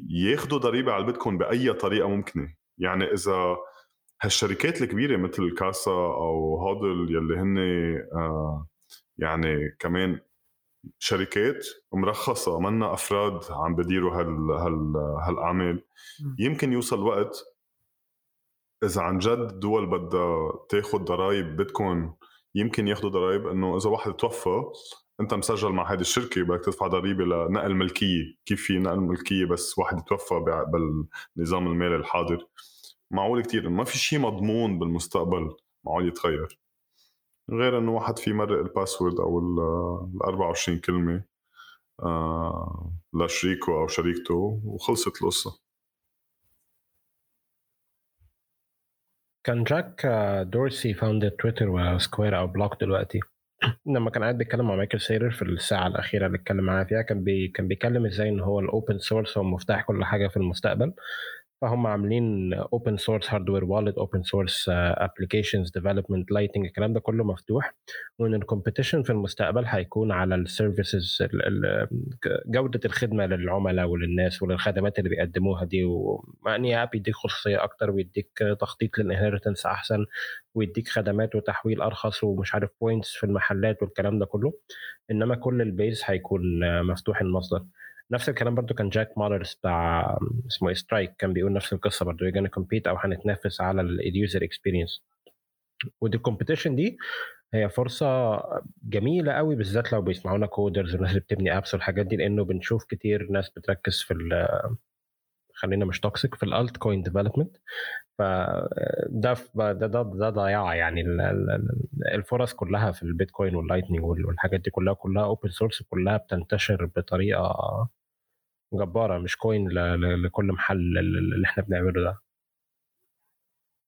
ياخذوا ضريبة على البيتكوين بأي طريقة ممكنة. يعني إذا هالشركات الكبيرة مثل كاسا أو هودل يلي هن آه يعني كمان شركات مرخصة منا أفراد عم بديروا هال هال هالأعمال. يمكن يوصل وقت إذا عن جد الدول بدها تاخذ ضرائب بيتكوين يمكن ياخذوا ضرائب إنه إذا واحد توفى أنت مسجل مع هذه الشركة بدك تدفع ضريبة لنقل ملكية. كيف في نقل ملكية بس واحد توفى بالنظام المالي الحاضر؟ معقول كتير ما في شيء مضمون بالمستقبل معقول يتغير. غير إنه واحد في مرق الباسورد أو ال 24 كلمة آه لشريكه أو شريكته وخلصت القصة. كان جاك دورسي founder تويتر وسكوير أو بلوك دلوقتي. *clears throat* لما كان قاعد بيتكلم مع مايكل سيلور في الساعة الأخيرة اللي اتكلم معاه فيها كان بي كان بيتكلم إزاي إن هو ال open source هو مفتاح كل حاجة في المستقبل. فهم عاملين open source hardware wallet open source applications development Lightning الكلام ده كله مفتوح. وإن ال competition في المستقبل هيكون على ال services جودة الخدمة للعملاء وللناس وللخدمات اللي بيقدموها دي. وانهي app يديك خصوصية أكتر ويديك تخطيط لل inheritance أحسن ويديك خدمات وتحويل أرخص ومش عارف points في المحلات والكلام ده كله. إنما كل ال base هيكون مفتوح المصدر. نفس الكلام برضو كان جاك مالرز بتاع اسمه إيه سترايك كان بيقول نفس القصة برضو إن إحنا compete أو هنتنافس على ال user experience ودي ال competition دي هي فرصة جميلة قوي بالذات لو بيسمعونا coders والناس اللي بتبني apps والحاجات دي لأنه بنشوف كتير ناس بتركز في خلينا مش toxic في ال altcoin development فده ده ده ده ضياع يعني الفرص كلها في البيتكوين وال Lightning والحاجات دي كلها كلها open source كلها بتنتشر بطريقة جبارة مش coin لكل محل اللي إحنا بنعمله ده.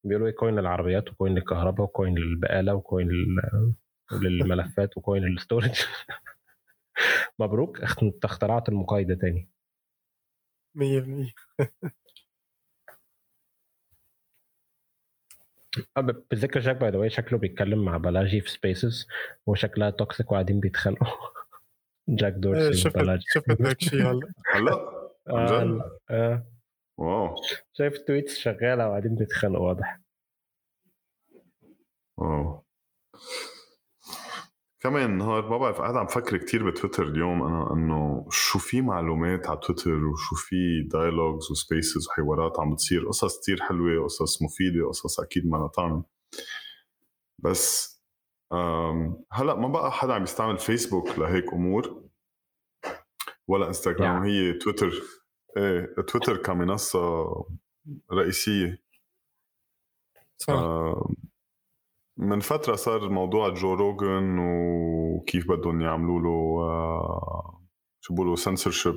بيقولوا إيه coin للعربيات و coin للكهرباء و coin للبقالة و coin للملفات و coin لل storage *laughs* مبروك انت اخترعت المقايضة تاني. 100% *laughs* بتذكر جاك by the way شكله بيتكلم مع بلاجي في Spaces وشكلها toxic وقاعدين بيتخانقوا. *laughs* جاك دورسي شفت شفت هيك شيء هلا. *laughs* هلا؟ آه, آه. wow. شايف tweets شغالة وقاعدين بيتخانقوا واضح. wow. كمان نهار ما بعرف قاعد عم فكر كتير بتويتر اليوم أنا إنه شو في معلومات على تويتر وشو في dialogues و Spaces وحوارات عم بتصير. قصص كتير حلوة قصص مفيدة قصص أكيد ما طعم بس هلأ ما بقى حدا عم يستعمل فيسبوك لهيك أمور. ولا انستغرام yeah. هي تويتر. إيه تويتر كمنصة رئيسية. صح. من فترة صار موضوع جو روجن وكيف بدهم يعملوا له آه، شو بيقولوا سنسورشيب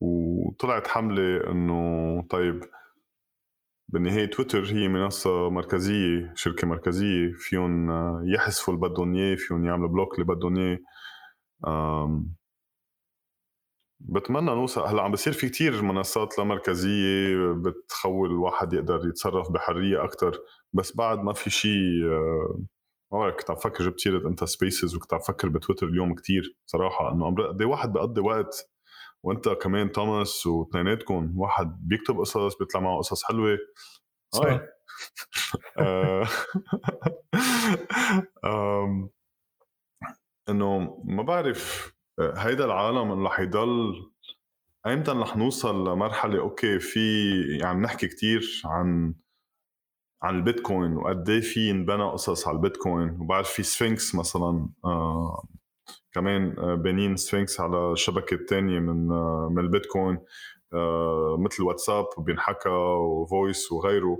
وطلعت حملة إنه طيب بالنهاية تويتر هي منصة مركزية شركة مركزية فيهم آه، يحذفوا اللي بدهم إياه فيهم يعملوا block اللي بدهم إياه. بتمنى نوصل. هلأ عم بصير في كتير منصات لا مركزيه بتخول الواحد يقدر يتصرف بحرية أكثر بس بعد ما في شيء ما بعرف كنت عم فكر جبت سيره أنت Spaces وكنت عم فكر بتويتر اليوم كتير صراحة إنه قد إيه واحد بقضي وقت وأنت كمان توماس واثنيناتكم واحد بيكتب قصص بيطلع معه قصص حلوة. صح *laughs* آه. *laughs* إنه ما بعرف هيدا العالم انه رح يضل ايمتى رح نوصل لمرحلة okay في يعني نحكي كتير عن عن البيتكوين وقد إيه في انبنى قصص على البيتكوين. وبعرف في سفنكس مثلا آه كمان آه، بنين سفنكس على الشبكه الثانية من آه من البيتكوين. آه مثل واتساب وبينحكى و voice وغيره.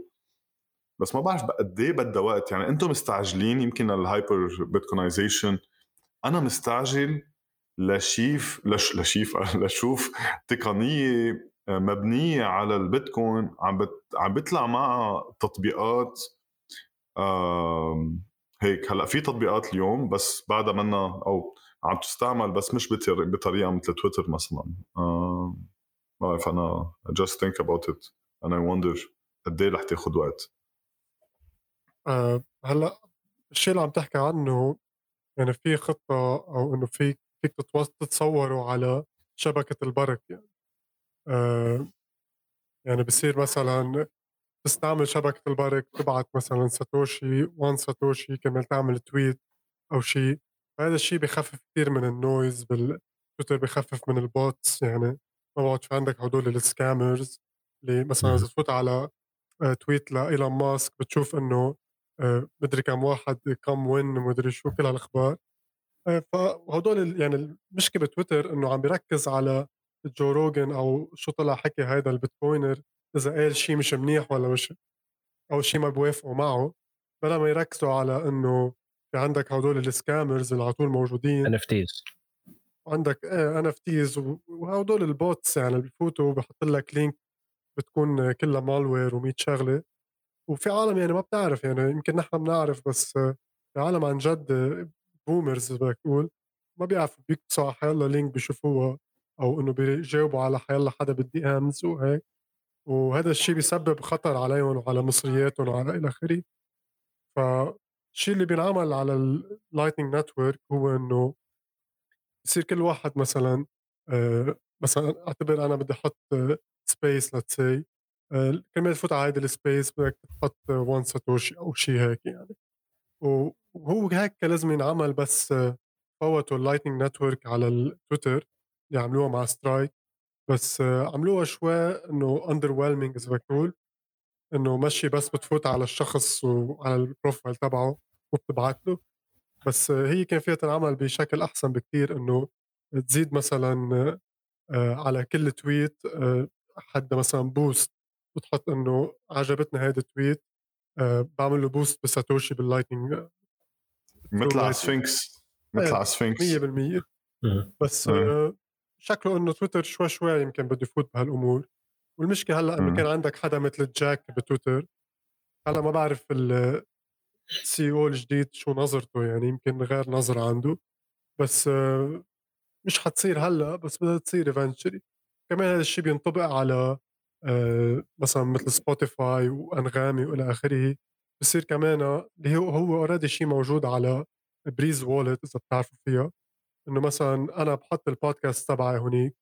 بس ما بعرف قد إيه بدها وقت. يعني أنتم مستعجلين يمكن ال hyperbitcoinization أنا مستعجل لشيف لش لشيف *laughs* لشوف تقنية آه، مبنية على البيتكوين. عم بت... عم بيطلع معها تطبيقات هيك. هلأ في تطبيقات اليوم بس بعدها منا أو عم تستعمل بس مش بطريقة مثل تويتر مثلا. ما بعرف أنا just think about it and I wonder قد إيه رح تاخذ وقت. أه هلأ الشيء اللي عم تحكي عنه يعني في خطة أو إنه في فيك تتصوره على شبكة البرك يعني. أه يعني بصير مثلا تستعمل شبكة البرق تبعت مثلا ساتوشي 1 ساتوشي كمان تعمل tweet أو شيء. فهذا الشيء بخفف كثير من ال noise بالتويتر بخفف من ال bots يعني. ما بعد في عندك هدول ال scammers اللي مثلا إذا تفوت على tweet لإيلون ماسك بتشوف إنه آه، مدري كم واحد كم وين مدري شو كل هالأخبار. آه، فهدول يعني المشكلة بتويتر إنه عم بيركز على جو روجن أو شو طلع حكي هذا ال Bitcoiner إذا قال شيء مش منيح ولا مش أو شيء ما بوافقوا معه بلا ما يركزوا على إنه في عندك هدول ال scammers اللي على طول موجودين. NFTs. عندك إيه NFTs وهدول ال bots يعني بفوتوا بحط لك link بتكون كلها malware و100 شغلة. وفي عالم يعني ما بتعرف يعني يمكن نحن بنعرف بس في عالم عن جد boomers بدك تقول. ما بيعرفوا بيكبسوا على حيالله link بيشوفوها أو إنه بيجاوبوا على حيالله حدا بال DMs وهيك وهذا الشيء بيسبب خطر عليهم وعلى مصرياتهم وعلى إلى آخره. فالشيء اللي بينعمل على ال Lightning Network هو إنه يصير كل واحد مثلا آه، مثلا أعتبر أنا بدي أحط space let's see كرمال تفوت على هيدي ال space بدك تحط 1 ساتوشي أو شيء هيك يعني. وهو هيك لازم ينعمل بس فوتوا ال Lightning Network على التويتر اللي عملوها مع سترايك بس عملوها شوي إنه underwhelming إذا بدك تقول إنه مشي بس بتفوت على الشخص وعلى ال profile تبعه وبتبعت له. بس هي كان فيها تنعمل بشكل أحسن بكتير إنه تزيد مثلا آه، على كل tweet آه، حدا مثلا boost وتحط إنه عجبتني هيدا ال tweet بعمل له boost بساتوشي بال Lightning مثل على سفنكس مثل على سفنكس 100% بس شكله إنه تويتر شوي شوي يمكن بده يفوت بهالأمور. والمشكلة هلأ إنه كان عندك حدا مثل جاك بتويتر. هلأ ما بعرف ال CEO الجديد شو نظرته يعني يمكن غير نظرة عنده. بس مش حتصير هلأ بس بدها تصير eventually كمان هذا الشيء بينطبق على آه، مثلا مثل سبوتيفاي وأنغامي وإلى آخره بصير كمان اللي هو هو already شيء موجود على Breez wallet إذا بتعرفوا فيها. إنه مثلا أنا بحط البودكاست تبعي هونيك.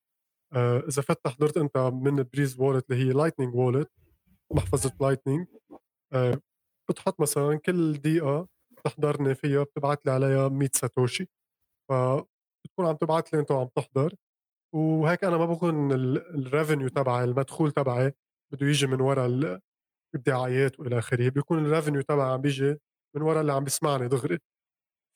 آه، إذا فتت حضرت أنت من Breez wallet اللي هي Lightning wallet محفظة Lightning آه، بتحط مثلا كل دقيقة بتحضرني فيها بتبعت لي عليها 100 ساتوشي. فبتكون عم تبعت لي أنت وعم تحضر. وهيك أنا ما بكون ال revenue تبعي المدخول تبعي بده يجي من وراء الدعايات وإلى آخره. بيكون ال revenue تبعي عم بيجي من وراء اللي عم بيسمعني دغري.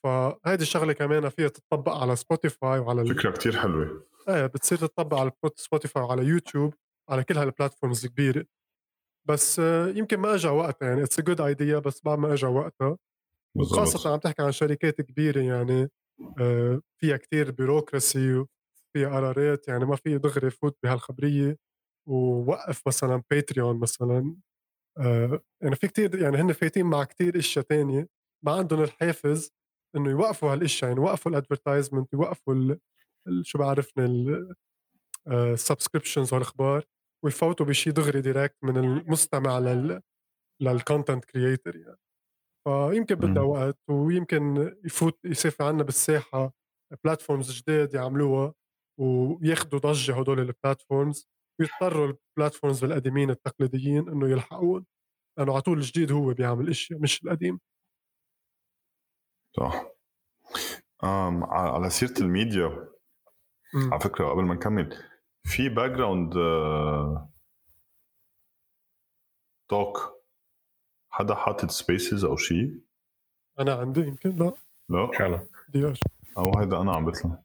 فهيدي الشغلة كمان فيها تطبق على سبوتيفاي وعلى فكرة كتير حلوة. إيه بتصير تطبق على سبوتيفاي وعلى يوتيوب على كل هال platforms الكبيره بس يمكن ما اجى وقتها يعني it's good idea بس بعد ما اجى وقتها. خاصة عم تحكي عن شركات كبيرة يعني آه، فيها كتير بيروقراسي فيها قرارات يعني ما في دغري فوت بهالخبرية ووقف مثلا باتريون مثلا. آه، يعني في كتير يعني هن فايتين مع كتير اشياء تانية. ما عندهم الحافز انه يوقفوا هالاشياء يعني يوقفوا ال advertisement يوقفوا ال شو بعرفني ال subscriptions والاخبار ويفوتوا بشيء دغري direct من المستمع لل لل content creator يعني. فيمكن بدها وقت ويمكن يفوت يصير في عنا بالساحة platforms جداد يعملوها. وياخذوا ضجة هدول ال platforms ويضطروا ال platforms القديمين التقليديين إنه يلحقون لأنه على طول الجديد هو بيعمل اشياء مش القديم. صح. آم على سيرة الميديا م. على فكرة قبل ما نكمل في background talk حدا حاطط spaces أو شيء أنا عندي يمكن؟ لا. لا. دياش. أو هيدا أنا عم بطلع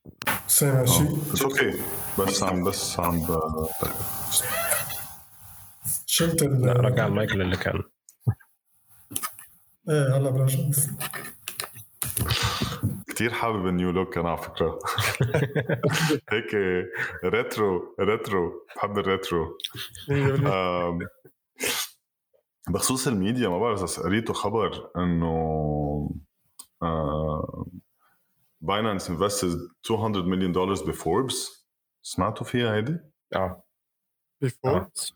سامع شيء بس okay بس عم بس عم شلت لا رجع المايك للي كان. إيه هلا برجع كثير حابب ال new look أنا على فكرة. *laughs* هيك retro retro. بحب ال retro. بخصوص الميديا ما بعرف إذا قريتوا خبر إنه باينانس invested 200 مليون دولار بفوربس سمعتوا فيها هيدي؟ آه بفوربس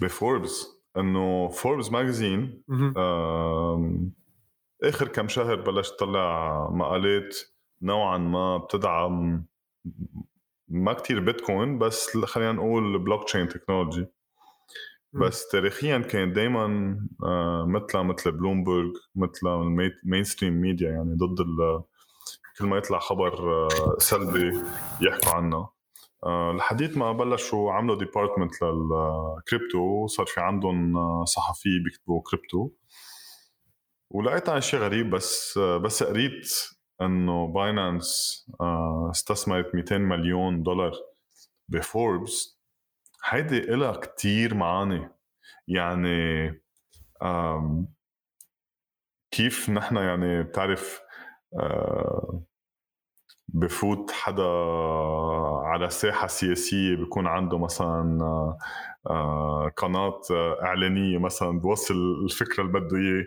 بفوربس إنه فوربس magazine آخر كم شهر بلش تطلع مقالات نوعا ما بتدعم ما كتير بيتكوين بس خلينا نقول blockchain technology بس تاريخيا كان دائما آه، مثل مثل بلومبرج مثل ال mainstream media يعني ضد كل ما يطلع خبر آه، سلبي يحكوا عنه. آه، لحديت ما بلشوا عملوا department لل crypto صار في عندهم صحفي بيكتبوا كريبتو ولقيت عن شيء غريب بس بس قريت إنه باينانس استثمرت 200 مليون دولار بفوربس هيدي إلها كتير معاني. يعني كيف نحن يعني بتعرف آه، بفوت حدا على ساحة سياسية بيكون عنده مثلا آه، قناة إعلانية مثلا بوصل الفكرة اللي بده إياه.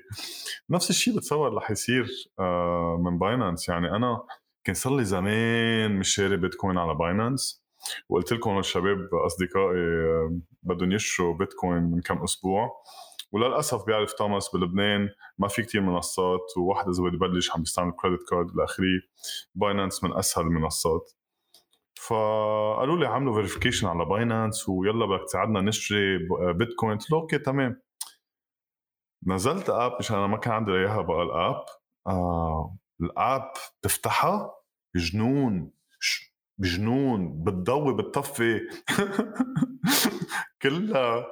نفس الشيء بتصور رح يصير آه، من باينانس يعني أنا كان صار لي زمان مش شاري بيتكوين على باينانس وقلت لكم الشباب أصدقائي بدهم يشروا بيتكوين من كم أسبوع. وللأسف بيعرف توماس بلبنان ما في كتير منصات وواحد إذا بده يبلش عم بيستعمل credit card والى اخره باينانس من أسهل المنصات. فقالوا لي عملوا verification على باينانس ويلا بدك تساعدنا نشتري بيتكوين قلت له okay تمام. نزلت app مش أنا ما كان عندي إياها بقى ال app آه ال app تفتحها جنون بجنون بتضوي بتطفي. *laughs* كلها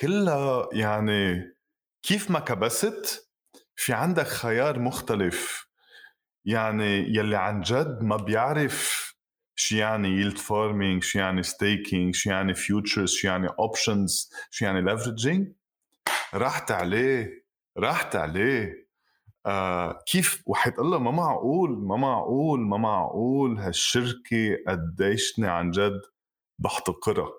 كلها يعني كيف ما كبست في عندك خيار مختلف. يعني يلي عن جد ما بيعرف شو يعني yield farming شو يعني staking شو يعني futures شو يعني options شو يعني leveraging رحت عليه رحت عليه. آه كيف؟ وحيت الله ما معقول ما معقول ما معقول هالشركة قديشني عن جد بحتقرها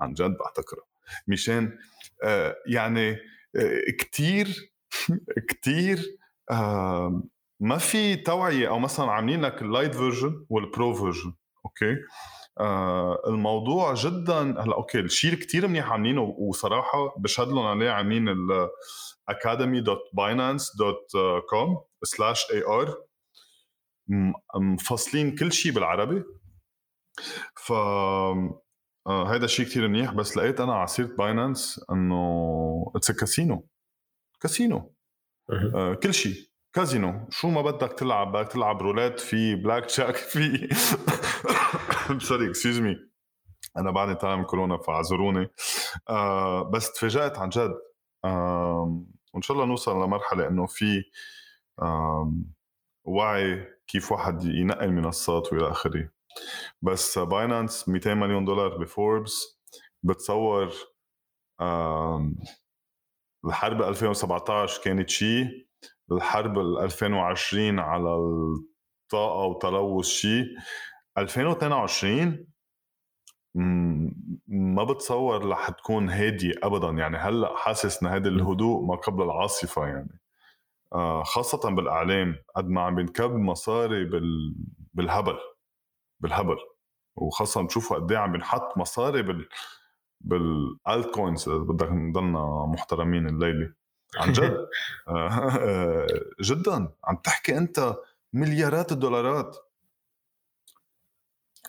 عن جد بحتقرها. مشان آه يعني آه كتير كتير آه ما في توعية أو مثلا عاملين لك اللايت فيرجن والبرو فيرجن أوكي؟ آه الموضوع جدا هلا أوكي الشيء كتير منيح عاملينه وصراحة بشهد لهم عليه عاملين academy.binance.com slash ar مفصلين كل شيء بالعربي. ف آه، هيدا شيء كثير منيح بس لقيت أنا على سيره باينانس انه it's casino casino آه كل شيء كازينو شو ما بدك تلعب بدك تلعب رولات في بلاك جاك في sorry excuse me أنا بعدني طالع من كورونا فاعذروني. آه بس تفاجأت عن جد. آه وإن شاء الله نوصل لمرحلة إنه في وعي كيف واحد ينقي المنصات وإلى آخره. بس باينانس 200 مليون دولار بفوربس بتصور الحرب 2017 كانت شيء الحرب 2020 على الطاقة وتلوث شيء 2022 ما بتصور رح تكون هادية ابدا. يعني هلأ حاسس إن هذا الهدوء ما قبل العاصفة يعني. آه خاصة بالإعلام قد ما عم بينكب مصاري بال بالهبل. بالهبل وخاصة بتشوفوا قد إيه عم بنحط مصاري بال بالالت كوينز بدك نضلنا محترمين الليلة. عن جد. *laughs* آه، جدا. عم تحكي أنت مليارات الدولارات.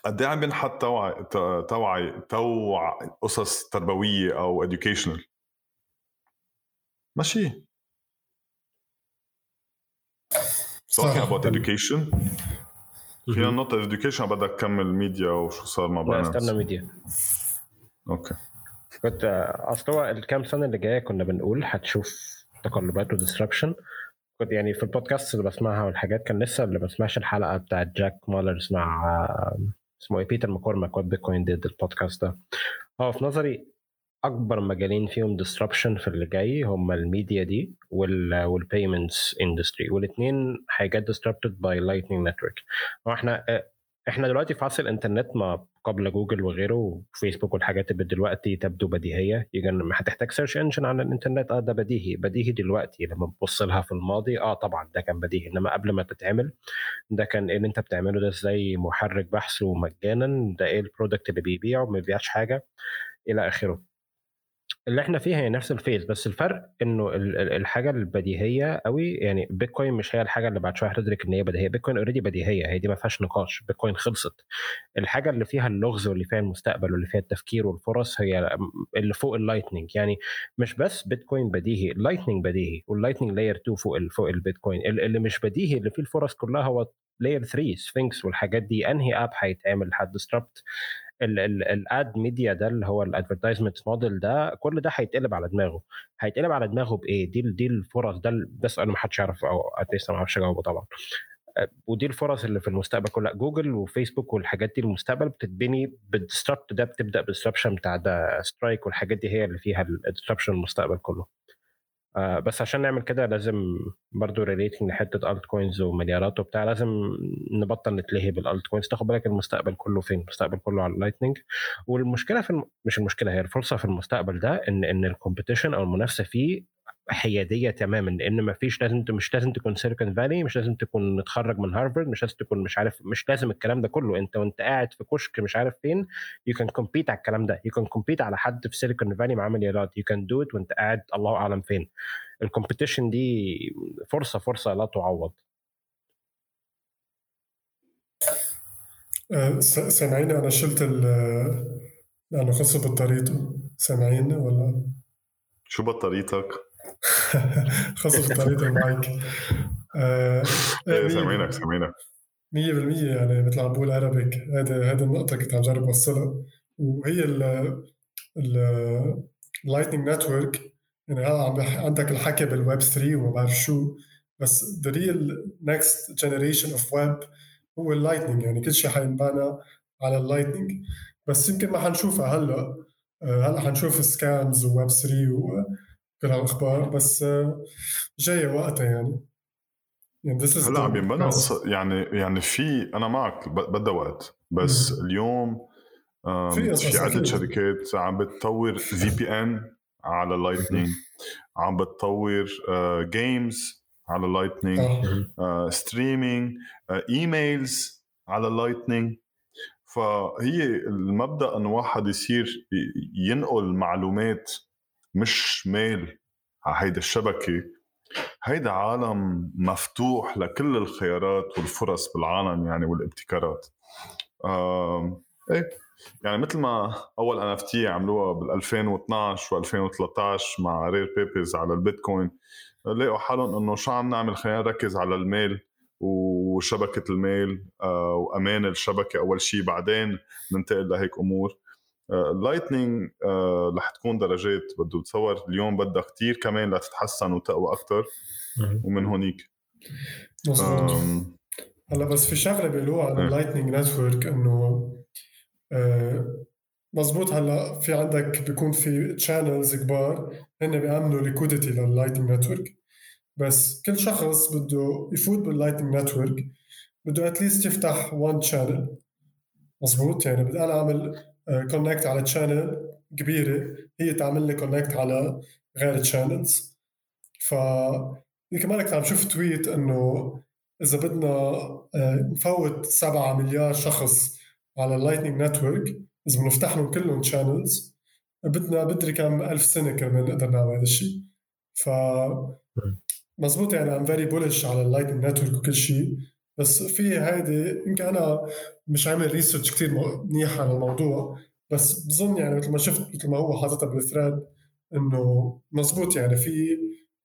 قد إيه عم بينحط توعي توعي توع قصص تربوية أو educational ماشي. talking about education. فينا نقطة education بدك تكمل ميديا وشو صار مع باينانس لا استنى ميديا أوكي. كنت أصل هو الكام سنة اللي جاية كنا بنقول هتشوف تقلبات و disruption كنت يعني في البودكاست اللي بسمعها والحاجات كان لسه اللي بسمعش الحلقة بتاعت جاك مالرز مع اسمه إيه بيتر ماكورماك What Bitcoin Did ال podcast ده. هو في نظري أكبر مجالين فيهم disruption في اللي جاي هم الميديا دي وال payments industry والاثنين هي get disrupted by Lightning Network إحنا إحنا دلوقتي في عصر الإنترنت ما قبل جوجل وغيره وفيسبوك والحاجات اللي دلوقتي تبدو بديهية. ما هتحتاج search engine على الإنترنت. آه ده بديهي. بديهي دلوقتي لما تبص لها في الماضي. آه طبعا ده كان بديهي. إنما قبل ما تتعمل ده كان إيه اللي أنت بتعمله ده زي محرك بحث ومجانا. ده إيه ال product اللي بيبيعه؟ ما بيبيعش حاجة. إلى آخره. اللي إحنا فيها هي نفس ال phase بس الفرق إنه الحاجة البديهية قوي يعني بيتكوين مش هي الحاجة اللي بعد شوية هتدرك إن هي بديهية بيتكوين already بديهية هي دي ما فيهاش نقاش بيتكوين خلصت. الحاجة اللي فيها اللغز واللي فيها المستقبل واللي فيها التفكير والفرص هي اللي فوق ال Lightning يعني مش بس بيتكوين بديهي ال Lightning بديهي وال Lightning layer 2 فوق فوق البيتكوين اللي مش بديهي اللي فيه الفرص كلها هو لاير 3 سفنكس والحاجات دي أنهي اب هيتعمل هتدستربت الاد ميديا ده اللي هو الادفرتايزمنت موديل ده كل ده هيتقلب على دماغه. هيتقلب على دماغه بإيه؟ دي دي الفرص ده ده سؤال ما حدش يعرف أو اتليست ما أعرفش أجاوبه طبعا. أه، ودي الفرص اللي في المستقبل كلها. جوجل وفيسبوك والحاجات دي المستقبل بتتبني بالديستربت ده بتبدأ بالديستربشن بتاع ده سترايك والحاجات دي هي اللي فيها الديستربشن المستقبل كله. آه، بس عشان نعمل كده لازم برضو relating لحتة altcoins ومليارات وبتاع لازم نبطل نتلهي بال altcoins تاخد بالك المستقبل كله فين؟ المستقبل كله على ال Lightning والمشكلة في الم... مش المشكلة هي الفرصة في المستقبل ده ان إن ال competition أو المنافسة فيه حياديه تماما لأن ما فيش لازم مش لازم تكون سيليكون فالي مش لازم تكون متخرج من هارفرد مش لازم تكون مش عارف مش لازم الكلام ده كله. أنت وأنت قاعد في كشك مش عارف فين you can compete على الكلام ده. you can compete على حد في سيليكون فالي معاه مليارات. you can do it وأنت قاعد الله أعلم فين. ال competition دي فرصة فرصة لا تعوض. أه، سامعيني؟ أنا شلت ال لأنه خلص بطاريته. سامعيني ولا؟ شو بطاريتك؟ *laughs* خلص بطارية المايك. آه إيه، سامعينك سامعينك. 100% يعني مثل عم بقول Arabic HODL هذا النقطة كنت عم جرب أوصلها. وهي ال ال Lightning Network يعني هلا عم عندك الحكي بالويب 3 وما بعرف شو. بس the real next generation of web هو ال Lightning يعني كل شيء حينبنى على ال Lightning بس يمكن ما حنشوفها هلأ. آه، هلأ حنشوف scams و Web 3 وكل هالاخبار بس جاية وقتها يعني. يعني هلأ عم ينبنى يعني يعني في أنا معك بدها وقت بس م. اليوم في, في عدة شركات عم بتطور VPN على Lightning عم بتطور games على Lightning streaming emails على لايتنينج فهي المبدأ إنه واحد يصير ينقل معلومات مش مال على هيدا الشبكة. هيدا عالم مفتوح لكل الخيارات والفرص بالعالم يعني والابتكارات. إيه يعني مثل ما أول NFT عملوها بال 2012 و2013 مع Rare Pepes على البيتكوين لقوا حالهم إنه شو عم نعمل؟ خلينا نركز على المال وشبكة المال آه وأمان الشبكة أول شيء بعدين ننتقل لهيك أمور. ال Lightning آه رح تكون درجات بده تصور اليوم بدها كتير كمان لتتحسن وتقوى أكثر ومن هونيك. هلا بس في شغلة بيقولوها عن ال Lightning Network إنه آه، مزبوط هلا في عندك بيكون في channels كبار هن بيعملوا liquidity لل Lightning Network بس كل شخص بده يفوت بال Lightning Network بده at least يفتح one channel مزبوط؟ يعني بدي أنا أعمل connect على channel كبيرة هي تعمل لي connect على غير channels ف كمان كنت عم شوف tweet إنه إذا بدنا آه، نفوت 7 مليار شخص على ال Lightning Network إذا بنفتح لهم كلهم channels بدنا مدري كم ألف سنة كرمال نقدر نعمل هذا الشيء ف مزبوط يعني I'm very bullish على ال Lightning Network وكل شيء بس في هيدي يمكن أنا مش عامل research كثير منيح على الموضوع بس بظن يعني مثل ما شفت مثل ما هو حاططها بال thread إنه مزبوط يعني في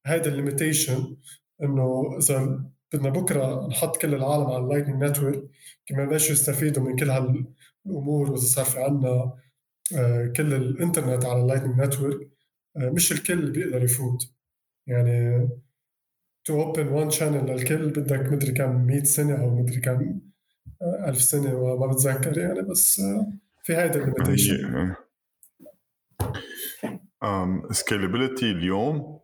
هيدا ال limitation إنه إذا بدنا بكرة نحط كل العالم على ال Lightning Network كمان ليش يستفيدوا من كل هالأمور وإذا صار في عندنا آه، كل الانترنت على ال Lightning Network آه، مش الكل بيقدر يفوت. يعني to open one channel للكل بدك مدري كم 100 سنة أو مدري كم آه، ألف سنة وما بتذكر يعني بس في هيدا ال limitation scalability اليوم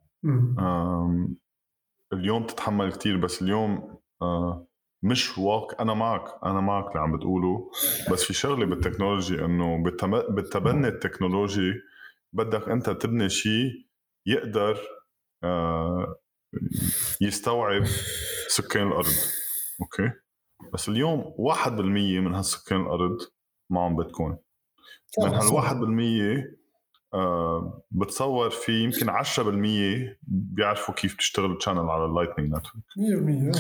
اليوم تتحمل كتير بس اليوم uh, مش واق أنا معك أنا معك اللي عم بتقوله بس في شغلة بال technology إنه بالتبني التكنولوجي بدك أنت تبني شيء يقدر uh, يستوعب سكان الأرض. أوكي؟ بس اليوم 1% من هالسكان الأرض معهم بيتكوين من هال 1% آه بتصور في يمكن 10% بيعرفوا كيف تشتغل ال channel على اللايتنينج نتورك 100%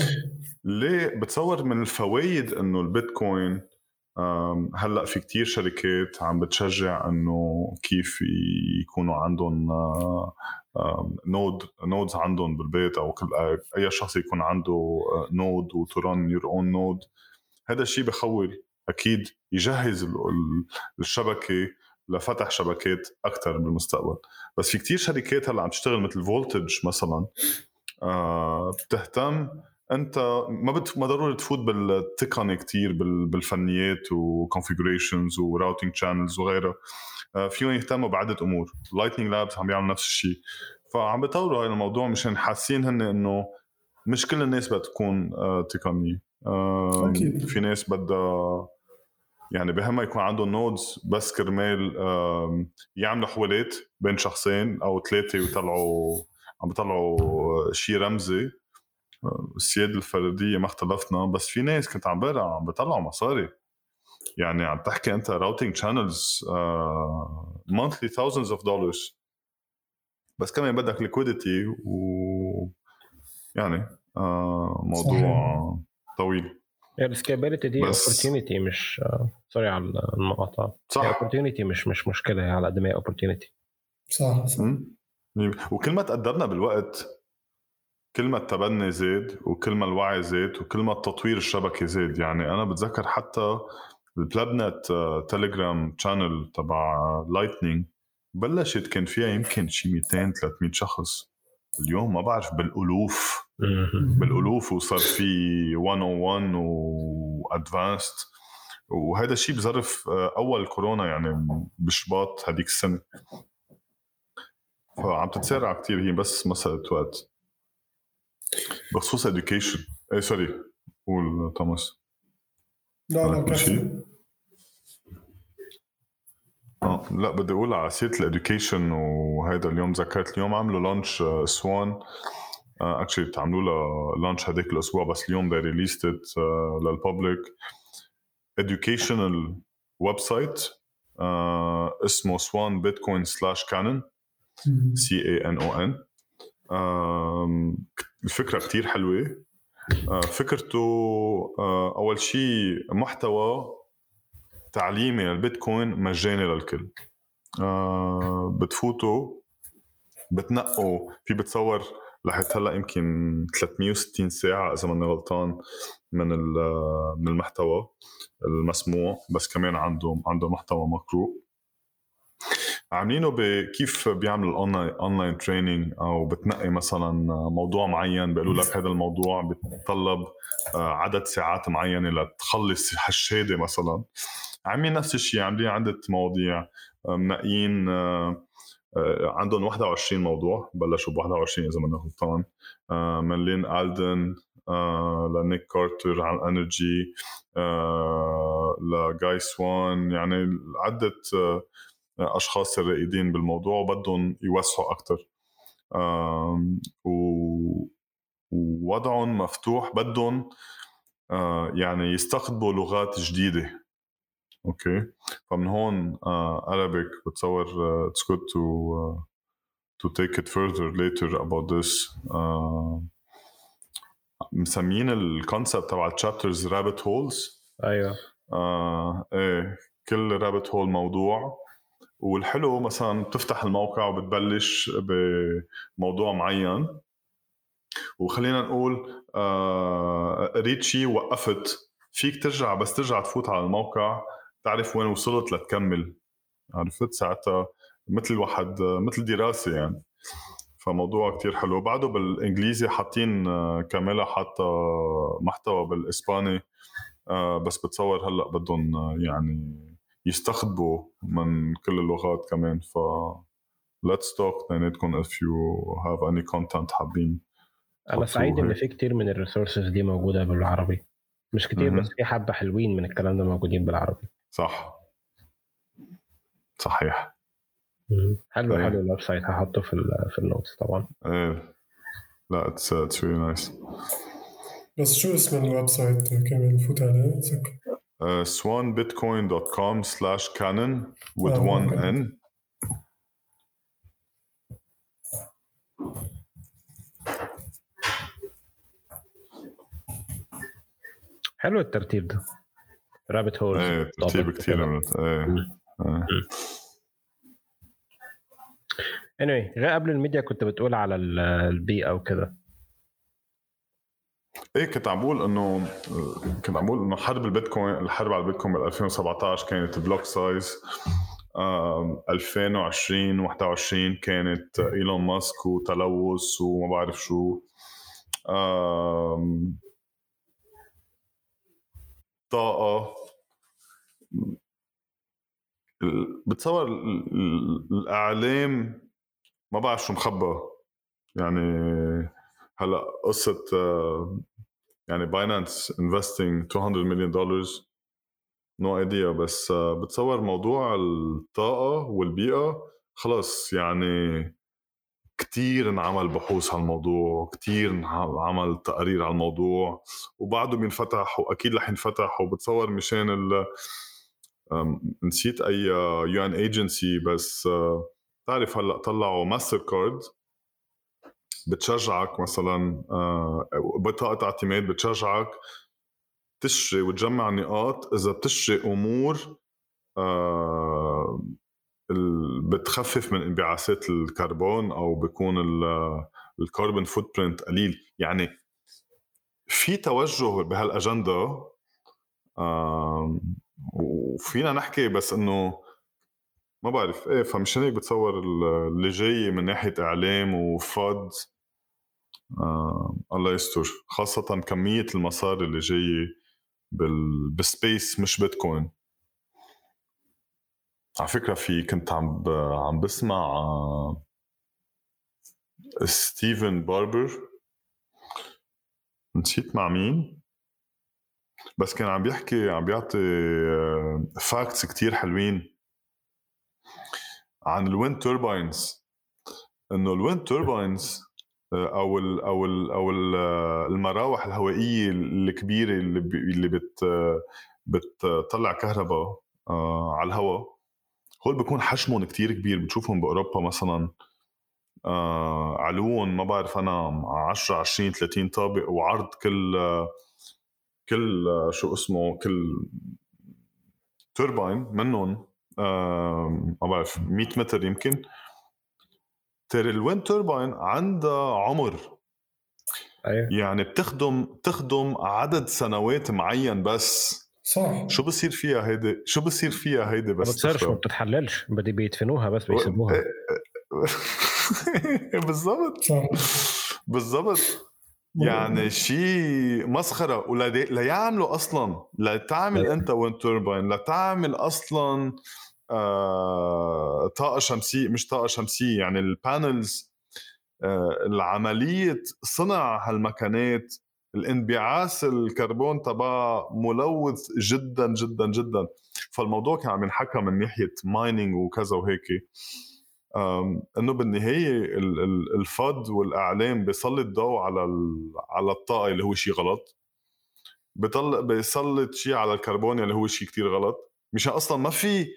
ليه؟ بتصور من الفوائد إنه البيتكوين هلأ في كتير شركات عم بتشجع إنه كيف يكونوا عندهم node nodes عندهم بالبيت أو كل أي شخص يكون عنده node و run your own node هذا الشيء بخول أكيد يجهز الشبكة لفتح شبكات أكثر بالمستقبل. بس في كتير شركات هلأ عم تشتغل مثل Voltage مثلا آه بتهتم أنت ما بت... ما ضروري تفوت بالتقنيه كتير بال... بالفنيات و configurations و routing channels وغيرها. آه فيهم يهتموا بعدة أمور. Lightning Labs عم بيعمل نفس الشيء. فعم بيطوروا هذا الموضوع مشان حاسين هن إنه مش كل الناس بدها تكون آه تقنية. آه أكيد. في ناس بدها يعني بهمها يكون عندهم nodes بس كرمال يعملوا حوالات بين شخصين أو ثلاثة ويطلعوا عم بيطلعوا شيء رمزي. السيادة الفردية ما اختلفنا بس في ناس كنت عم بقرأ عم بيطلعوا مصاري. يعني عم تحكي أنت routing channels monthly thousands of dollars بس كمان بدك liquidity و يعني uh, موضوع صحيح. طويل. ال scalability دي opportunity مش sorry على المقاطعه صح. opportunity مش مش مشكلة على قد ما هي opportunity صح صح. وكل ما تقدمنا بالوقت كل ما التبني زاد وكل ما الوعي زاد وكل ما التطوير الشبكه زاد يعني أنا بتذكر حتى البلابنت Telegram channel تبع Lightning بلشت كان فيها يمكن شي 200 300 شخص. اليوم ما بعرف بالألوف. بالألوف وصار في 101 و advanced وهذا الشيء بظرف آه، أول كورونا يعني بشباط هذيك السنة. فعم تتسارع كثير هي بس مسألة وقت. بخصوص education. إيه sorry قول توماس. لا لا آه لا بدي أقول على سيرة ال education وهذا اليوم ذكرت اليوم عملوا launch سوان. actually تعملوا له launch هذاك الأسبوع بس اليوم they released it uh, لل public educational website uh, اسمه Swan Bitcoin slash canon C A N O N الفكرة كتير حلوة. فكرته uh, أول شيء محتوى تعليمي للبيتكوين مجاني للكل. uh, بتفوتوا بتنقوا. في بتصور لحد هلأ يمكن 360 ساعة إذا ماني غلطان من من المحتوى المسموع بس كمان عندهم عندهم محتوى مقروء عاملينه بكيف بيعملوا ال online online training أو بتنقي مثلا موضوع معين. بيقولوا لك هذا الموضوع بيتطلب آه، عدد ساعات معينة لتخلص هالشهادة مثلا. عاملين نفس الشيء عاملين عدة مواضيع. آه، منقيين آه، عندهم 21 موضوع. بلشوا ب 21 إذا ماني غلطان. من Lyn Alden ل Nic Carter عن energy ل Guy Swann يعني عدة اشخاص الرائدين بالموضوع وبدهم يوسعوا أكثر ووضعهم مفتوح بدهم يعني يستقطبوا لغات جديدة. أوكي؟ فمن هون Arabic بتصور it's good to to take it further later about this. uh, مسميين ال concept تبع ال chapters rabbit holes أيوه. آه إيه كل rabbit hole موضوع. والحلو مثلا بتفتح الموقع وبتبلش بموضوع معين. وخلينا نقول آه قريت شيء وقفت. فيك ترجع بس ترجع تفوت على الموقع تعرف وين وصلت لتكمل. عرفت؟ ساعتها مثل واحد مثل دراسة يعني. فموضوع كتير حلو. بعده بالإنجليزي حاطين آه، كامله حاطة محتوى بالإسباني آه، بس بتصور هلأ بدهم آه، يعني يستخدموا من كل اللغات كمان. ف let's talk بيناتكم if you have any content حابين أنا سعيد إن في كتير من ال resources دي موجودة بالعربي. مش كتير بس في حبة حلوين من الكلام ده موجودين بالعربي. صح. صحيح. حلو طيب. حلو ال website. هحطه في في ال notes طبعا. إيه. لا it's it's really nice بس شو اسم ال website كمان؟ نفوت عليه uh, swanbitcoin.com slash canon with oh, one okay. N. حلو الترتيب ده. rabbit hole إيه ترتيب كثير إيه. anyway غير قبل الميديا كنت بتقول على البيئة وكده. إيه كنت عم بقول إنه كنت عم بقول إنه حرب البيتكوين الحرب على البيتكوين بال 2017 كانت block size. 2020 21 كانت إيلون ماسك وتلوث وما بعرف شو. طاقة. بتصور الإعلام ما بعرف شو مخبى يعني هلا قصة يعني Binance investing 200 مليون دولار no idea بس بتصور موضوع الطاقة والبيئة. خلص يعني كتير انعمل بحوث على الموضوع كتير انعمل تقارير على الموضوع وبعده بينفتح وأكيد رح ينفتح وبتصور مشان ال نسيت أي UN agency بس تعرف هلا طلعوا ماستر كارد بتشجعك مثلا آه، بطاقة اعتماد بتشجعك تشتري وتجمع نقاط. إذا بتشتري أمور آه، بتخفف من انبعاثات الكربون أو بيكون ال carbon footprint قليل. يعني في توجه بهالأجندة وفينا نحكي بس إنه ما بعرف. إيه فمشان هيك بتصور اللي جاي من ناحية إعلام و FUD آه الله يستر. خاصة كمية المصاري اللي جاية بال... بال space مش بيتكوين. على فكرة في كنت عم ب... عم بسمع آه ستيفن باربر. نسيت مع مين. بس كان عم بيحكي عم بيعطي facts آه، كتير حلوين. عن ال wind turbines إنه ال wind turbines أو ال أو ال أو المراوح الهوائية الكبيرة اللي اللي بت بتطلع كهرباء آه، على الهواء هول بيكون حجمهم كتير كبير بتشوفهم بأوروبا مثلا. آه، علوهم ما بعرف أنا 10 20 30 طابق وعرض كل كل شو اسمه كل توربين منهم ما بعرف 100 متر يمكن. ترى الويند توربين عندها عمر. أيه. يعني بتخدم بتخدم عدد سنوات معين بس. صح. شو بصير فيها هيدي؟ شو بصير فيها هيدي بس؟ ما بتصيرش ما بتتحللش. بدي بيدفنوها بس إيه. *laughs* بالضبط. بالضبط. يعني شيء مسخرة. وليعملوا أصلا. لتعمل أنت wind turbine لتعمل أصلا طاقة شمسيه مش طاقة شمسية يعني ال panels آه، العملية صنع هالمكانات الانبعاث الكربون تبعها ملوث جدا جدا جدا. فالموضوع كان عم ينحكى من ناحية mining وكذا وهيك. إنه بالنهاية الفوضى والإعلام بيسلط ضوء على على الطاقة اللي هو شيء غلط. بيسلط شيء على الكربون اللي هو شيء كتير غلط. مشان أصلا ما في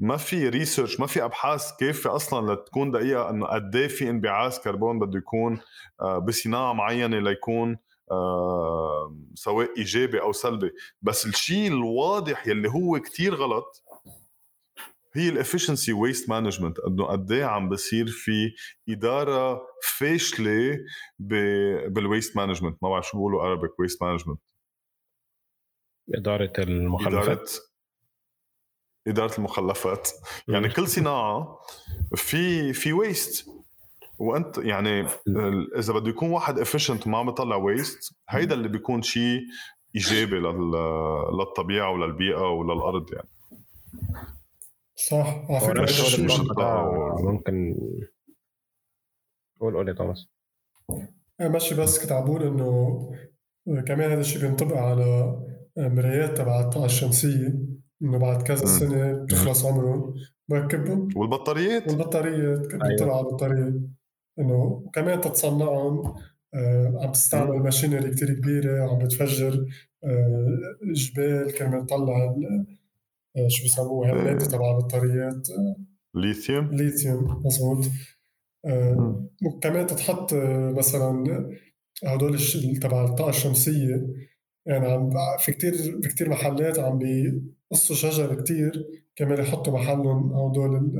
ما في research ما في أبحاث كافيه أصلا لتكون دقيقة إنه قد إيه في انبعاث كربون بده يكون آه، بصناعة معينة ليكون آه، سواء إيجابي أو سلبي. بس الشيء الواضح يلي هو كتير غلط هي ال efficiency waste management إنه قد إيه عم بصير في إدارة فاشلة بال waste management ما بعرف شو بيقولوا Arabic waste management إدارة المخلفات. إدارة المخلفات. يعني كل صناعة في في waste وأنت يعني إذا بده يكون واحد efficient وما عم يطلع waste هيدا اللي بيكون شيء إيجابي للطبيعة وللبيئة وللأرض يعني. صح. على فكرة ممكن قول قول يا توماس. ماشي بس كنت عم بقول إنه كمان هذا الشيء بينطبق على مرايات تبع الطاقه الشمسية. إنه بعد كذا سنه بتخلص عمرهم بركبهم والبطاريات؟ والبطاريات. أيوة. بيطلعوا على البطاريات إنه كمان تتصنعهم آه عم تستعمل ماشينري كتير كبيرة عم بتفجر آه جبال كرمال تطلع آه شو بسموها الماده تبع البطاريات. ليثيوم؟ ليثيوم مضبوط آه وكمان تتحط آه مثلا هدول تبع الطاقة الشمسية. يعني عم في كتير في كتير محلات عم بيقصوا شجر كتير. كمان يحطوا محلهم هدول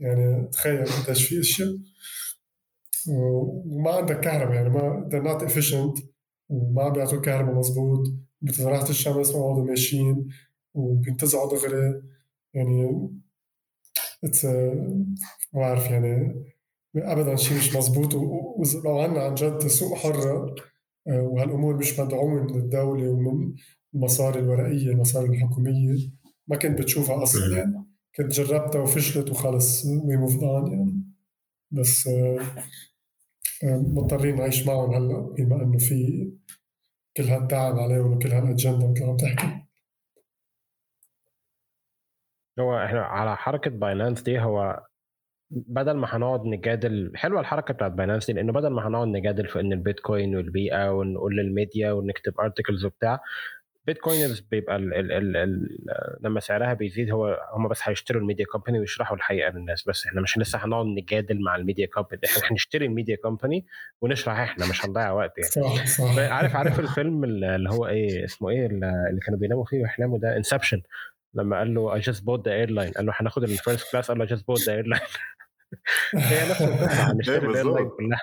يعني تخيل قديش في اشياء وما عندك كهرباء يعني ما they're not efficient وما بيعطوا كهرباء مزبوط بتزرعة الشمس ما بيقعدوا ماشيين وبينتزعوا دغري. يعني اتس ما بعرف يعني ابدا شيء مش مزبوط ولو عنا عن جد سوق حرة آه، وهالأمور مش مدعومة من الدولة ومن المصاري الورقية المصاري الحكومية. ما كنت بتشوفها أصلا يعني كنت جربتها وفشلت وخلص we move يعني. بس آه، آه، مضطرين نعيش معهم هلأ بما إنه في كل هالتعب عليهم وكل هالأجندة مثل عم تحكي. هو إحنا على حركة باينانس دي هو بدل ما هنقعد نجادل حلوة الحركة بتاعت باينانس دي لأنه بدل ما هنقعد نجادل في إن البيتكوين والبيئة ونقول للميديا ونكتب articles وبتاع Bitcoiners بيبقى ال ال ال ال لما سعرها بيزيد هو هم بس هيشتروا الميديا company ويشرحوا الحقيقة للناس. بس إحنا مش لسه هنقعد نجادل مع الميديا company. إحنا هنشتري الميديا company ونشرح إحنا مش هنضيع وقت يعني. صح صح. عارف عارف الفيلم اللي هو إيه اسمه إيه اللي كانوا بيناموا فيه ويحلموا ده؟ Inception لما قال له I just bought the airline قال له هناخد ال first class قال له I just bought the airline هي نفس القصة هنشتري إيه، ال airline كلها.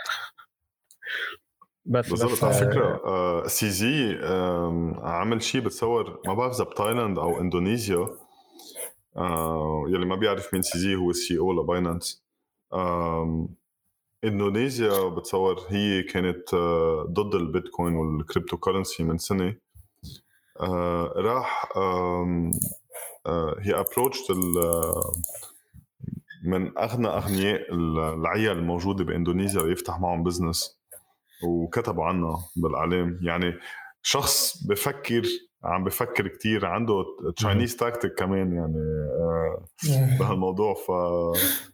بس بالضبط على فكرة آه. CZ آه عمل شيء بتصور ما بعرف إذا بتايلاند أو اندونيسيا آه يلي ما بيعرف مين CZ هو ال CEO لباينانس آه اندونيسيا بتصور هي كانت آه ضد البيتكوين وال cryptocurrency من سنة. آه راح آه هي approached من أغنى أغنياء العيال الموجودة باندونيسيا ليفتح معهم business وكتبوا عنها بالإعلام. يعني شخص بفكر عم بفكر كتير عنده Chinese tactic كمان يعني آه، بهالموضوع. ف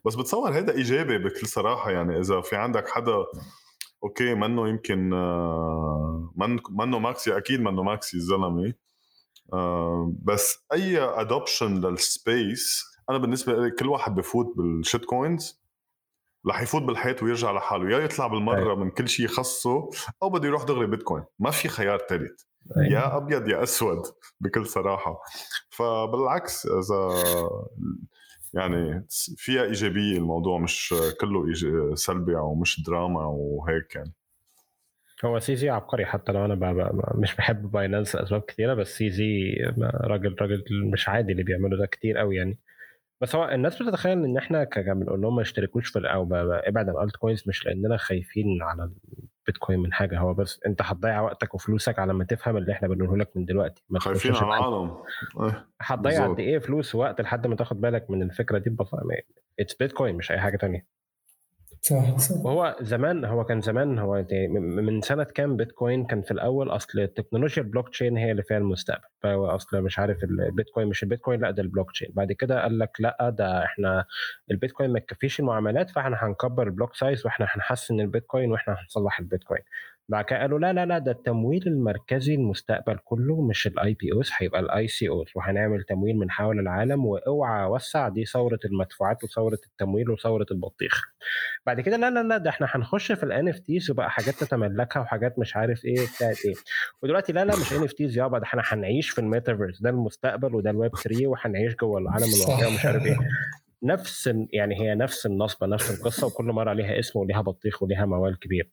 بس بتصور هذا إيجابي بكل صراحة. يعني إذا في عندك حدا أوكي منه يمكن آه، من منه maxi أكيد منه maxi الزلمة آه، بس أي adoption لل space أنا بالنسبة لي كل واحد بفوت بال shitcoins رح يفوت بالحياة ويرجع لحاله. يا يطلع بالمرة أي. من كل شيء خصه أو بده يروح دغري بيتكوين. ما في خيار ثالث يا أبيض يا أسود بكل صراحة. فبالعكس إذا يعني فيها إيجابية الموضوع مش كله سلبي أو مش دراما وهيك يعني. هو CZ عبقري حتى لو أنا مش بحب باينانس لاسباب كثيرة بس CZ راجل راجل مش عادي اللي بيعمله ده كتير قوي يعني. بس هو الناس بتتخيل إن إحنا بنقول لهم ما يشتركوش في أو ابعد عن ال altcoins مش لأننا خايفين على البيتكوين من حاجة. هو بس أنت هتضيع وقتك وفلوسك على ما تفهم اللي إحنا بنقوله لك من دلوقتي. ما خايفين على العالم. إيه، هتضيع قد إيه فلوس ووقت لحد ما تاخد بالك من الفكرة دي ببساطة. it's Bitcoin مش أي حاجة تانية. صح وهو زمان هو كان زمان هو من سنة كام بيتكوين كان في الأول أصل التكنولوجيا البلوك تشين هي اللي فيها المستقبل. فهو أصل مش عارف البيتكوين مش البيتكوين لأ ده البلوك تشين. بعد كده قال لك لأ ده إحنا البيتكوين ما تكفيش المعاملات فإحنا هنكبر ال block size وإحنا هنحسن البيتكوين وإحنا هنصلح البيتكوين. بعد كده قالوا لا لا لا ده التمويل المركزي المستقبل كله مش ال IPOs هيبقى ال ICOs وهنعمل تمويل من حول العالم وأوعى وسع دي ثورة المدفوعات وثورة التمويل وثورة البطيخ. بعد كده لا لا لا ده إحنا هنخش في ال NFTs وبقى حاجات تتملكها وحاجات مش عارف إيه بتاعت إيه. ودلوقتي لا لا مش NFTs يابا ده إحنا هنعيش في الميتافيرس ده المستقبل وده الويب 3 وهنعيش جوه العالم الواقعي ومش عارف إيه. نفس يعني هي نفس النصبه نفس القصة وكل مرة ليها اسم وليها بطيخ وليها موال كبير.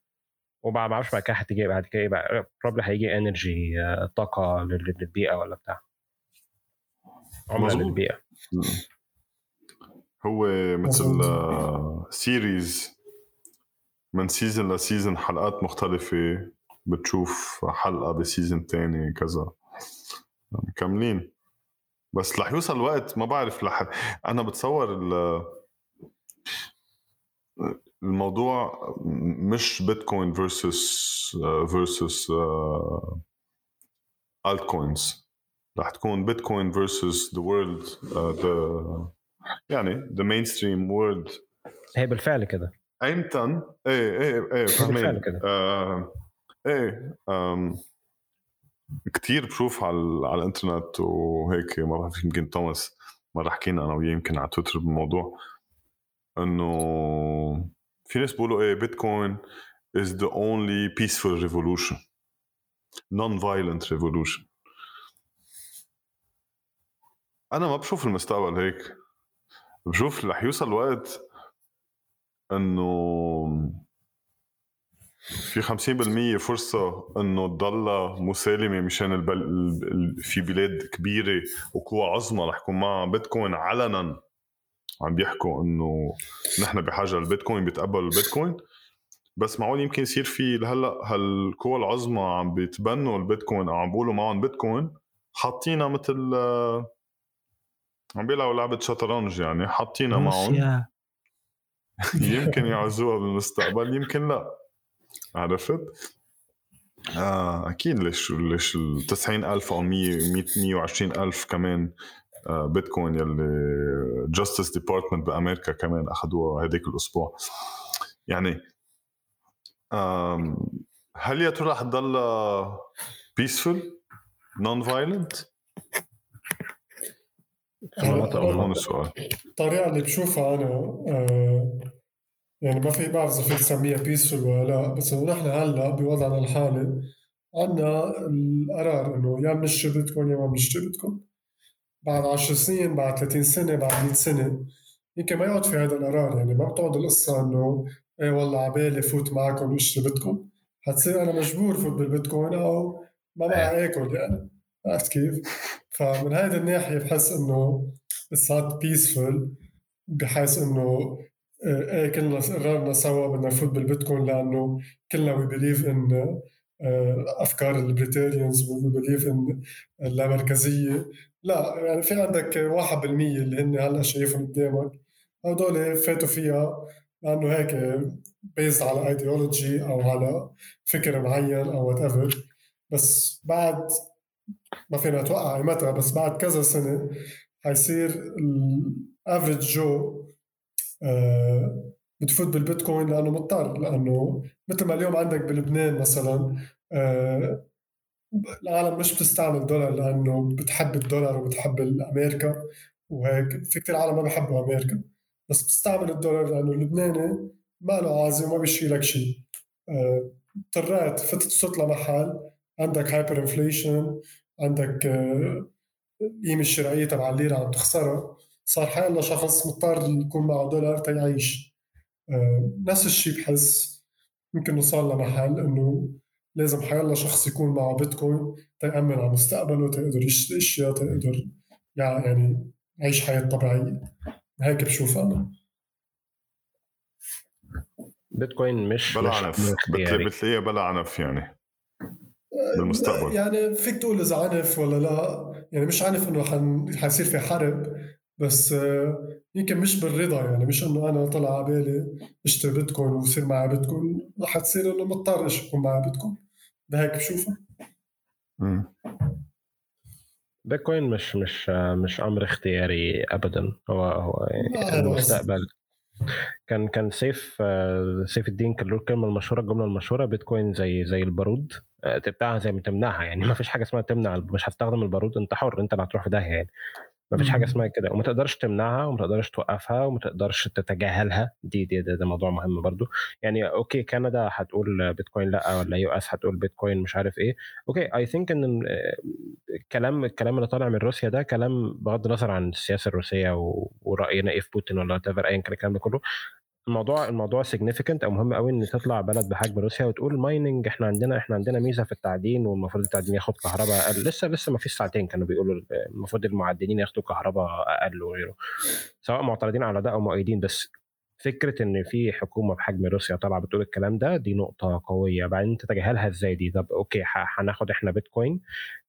وما بعرفش بعد كده هتيجي بعد كده إيه بقى probably هيجي energy طاقة للبيئة ولا بتاع عملة. للبيئة هو مثل. series من season ل season حلقات مختلفة بتشوف حلقة ب season تاني كذا كاملين بس رح يوصل وقت ما بعرف لح... أنا بتصور ال... الموضوع مش بيتكوين versus versus altcoins رح تكون بيتكوين versus the world the يعني the mainstream world هي بالفعل كده. ايمتى إيه إيه إيه فاهمين. آه إيه آم كثير بشوف على على الإنترنت وهيك. ما بعرف يمكن توماس مرة حكينا أنا وياه يمكن على تويتر بالموضوع. إنه في ناس بيقولوا إيه بيتكوين is the only peaceful revolution. Non-violent revolution. أنا ما بشوف المستقبل هيك. بشوف رح يوصل وقت إنه في 50% فرصة إنه تضلها مسالمة مشان البل... ال- في بلاد كبيرة وقوى عظمى رح يكون معها بيتكوين علنا. عم بيحكوا إنه نحن بحاجة للبيتكوين بيتقبلوا البيتكوين. بس معقول يمكن يصير في لهلأ هالقوى العظمى عم بيتبنوا البيتكوين أو عم بيقولوا معهم بيتكوين حاطينها مثل عم بيلعبوا لعبة شطرنج يعني حاطينها معهم. يمكن *laughs* يعزوها بالمستقبل يمكن لأ. عرفت؟ آه أكيد ليش ليش ال 90000 أو 100 100 120000 كمان بيتكوين يلي Justice Department بأمريكا كمان اخذوها هذيك الأسبوع. يعني هل يا ترى رح تضلها peaceful non-violent؟ في هون السؤال. الطريقة اللي بشوفها أنا آه يعني ما في بعرف إذا فيك تسميها بيسفول ولا لأ بس إنه نحن هلأ بوضعنا الحالي عندنا القرار إنه يا بنشتري بيتكوين يا ما بنشتري بيتكوين. بعد 10 سنين بعد 30 سنة بعد 100 سنة. يمكن ما يقعد في هذا القرار يعني ما بتقعد القصة إنه إيه والله عبالي فوت معكم اشتري بيتكوين حتصير أنا مجبور فوت بالبيتكوين أو ما معي آكل يعني. عرفت كيف؟ فمن هذه الناحية بحس it's not peaceful بحيث إنه آه، إيه كلنا قررنا سوا بدنا نفوت بالبيتكوين لأنه كلنا we believe in أفكار ال libertarians we believe in اللامركزيه لا يعني في عندك 1% اللي هن هلا شايفهم قدامك. هدول فاتوا فيها لأنه هيك based على ايديولوجي أو على فكر معين أو whatever بس بعد ما فينا نتوقع متى بس بعد كذا سنة حيصير ال average Joe آه، بتفوت بالبيتكوين لأنه مضطر لأنه مثل ما اليوم عندك بلبنان مثلا آه، العالم مش بتستعمل دولار لأنه بتحب الدولار وبتحب أمريكا وهيك. في كثير عالم ما بيحبوا أمريكا بس بتستعمل الدولار لأنه اللبناني ما له عازة وما بيشتري لك شيء. آه، اضطريت فتت صرت لمحل عندك hyperinflation عندك آه، القيمة الشرائية تبع الليرة عم تخسرها. صار حيلا شخص مضطر يكون معه دولار تيعيش. آه، نفس الشيء بحس يمكن نوصل لمحل إنه لازم حيلا شخص يكون معه بيتكوين تيأمن على مستقبله تيقدر يشتري أشياء تيقدر يع- يعني يعيش حياة طبيعية. هيك بشوف أنا. بيتكوين مش بلا عنف. بتلاقيها بلا عنف يعني. بالمستقبل. يعني فيك تقول إذا عنف ولا لا. يعني مش عنف إنه حن... حيصير في حرب. بس آه، يمكن مش بالرضا يعني مش إنه أنا طلع على بالي اشتري بيتكوين ويصير معي بيتكوين. رح تصير إنه مضطر إيش يكون معي بيتكوين. ده هيك بشوفه. بيتكوين مش مش مش أمر اختياري ابدا. هو هو. المستقبل كان كان سيف آه، سيف الدين كان له الكلمة المشهورة الجملة المشهورة بيتكوين زي زي البارود آه، تبتاعها زي ما تمنعها يعني. ما فيش حاجة اسمها تمنع مش هتستخدم البارود أنت حر أنت اللي هتروح في داهية يعني. ما فيش حاجة اسمها كده. وما تقدرش تمنعها وما تقدرش توقفها وما تقدرش تتجاهلها. دي دي ده, ده موضوع مهم برضو. يعني okay كندا هتقول بيتكوين لأ ولا US هتقول بيتكوين مش عارف إيه. okay I think إن الكلام الكلام اللي طالع من روسيا ده كلام بغض النظر عن السياسة الروسية ورأينا إيه في بوتين whatever ايا كان الكلام ده كله. الموضوع الموضوع significant أو مهم قوي إن تطلع بلد بحجم روسيا وتقول mining إحنا عندنا إحنا عندنا ميزة في التعدين والمفروض التعدين ياخد كهرباء أقل. لسه لسه ما فيش ساعتين كانوا بيقولوا المفروض المعدنين ياخدوا كهرباء أقل وغيره. سواء معترضين على ده أو مؤيدين بس فكرة إن في حكومة بحجم روسيا طالعة بتقول الكلام ده دي نقطة قوية. بعدين تتجاهلها إزاي دي؟ طب أوكي هناخد إحنا بيتكوين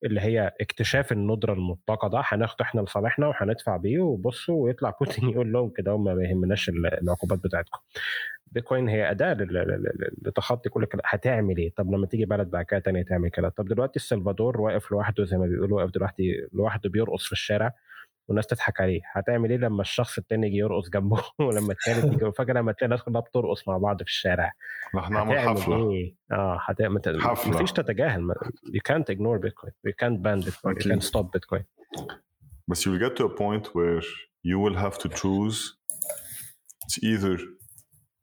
اللي هي اكتشاف الندرة المطلقه ده هناخد إحنا لصالحنا وهندفع بيه وبصوا ويطلع بوتين *laughs* يقول لهم كده هم ما يهمناش العقوبات بتاعتكم. بيتكوين هي أداة لتخطي كل كده هتعمل إيه؟ طب لما تيجي بلد بعد كده تانية تعمل كده. طب دلوقتي السلفادور واقف لوحده زي ما بيقولوا واقف دلوقتي لوحده بيرقص في الشارع. والناس تضحك عليه. هتعمل إيه لما الشخص التاني يجي يرقص جنبه؟ *laughs* ولما التالت يجي فاكر لما تلاقي الناس كلها بترقص مع بعض في الشارع. رح نعمل حفلة. إيه؟ آه هتعمل حفلة. مفيش تتجاهل. you can't ignore Bitcoin. you can't ban Bitcoin. you can't stop Bitcoin. بس you will get to a point where you will have to choose it's either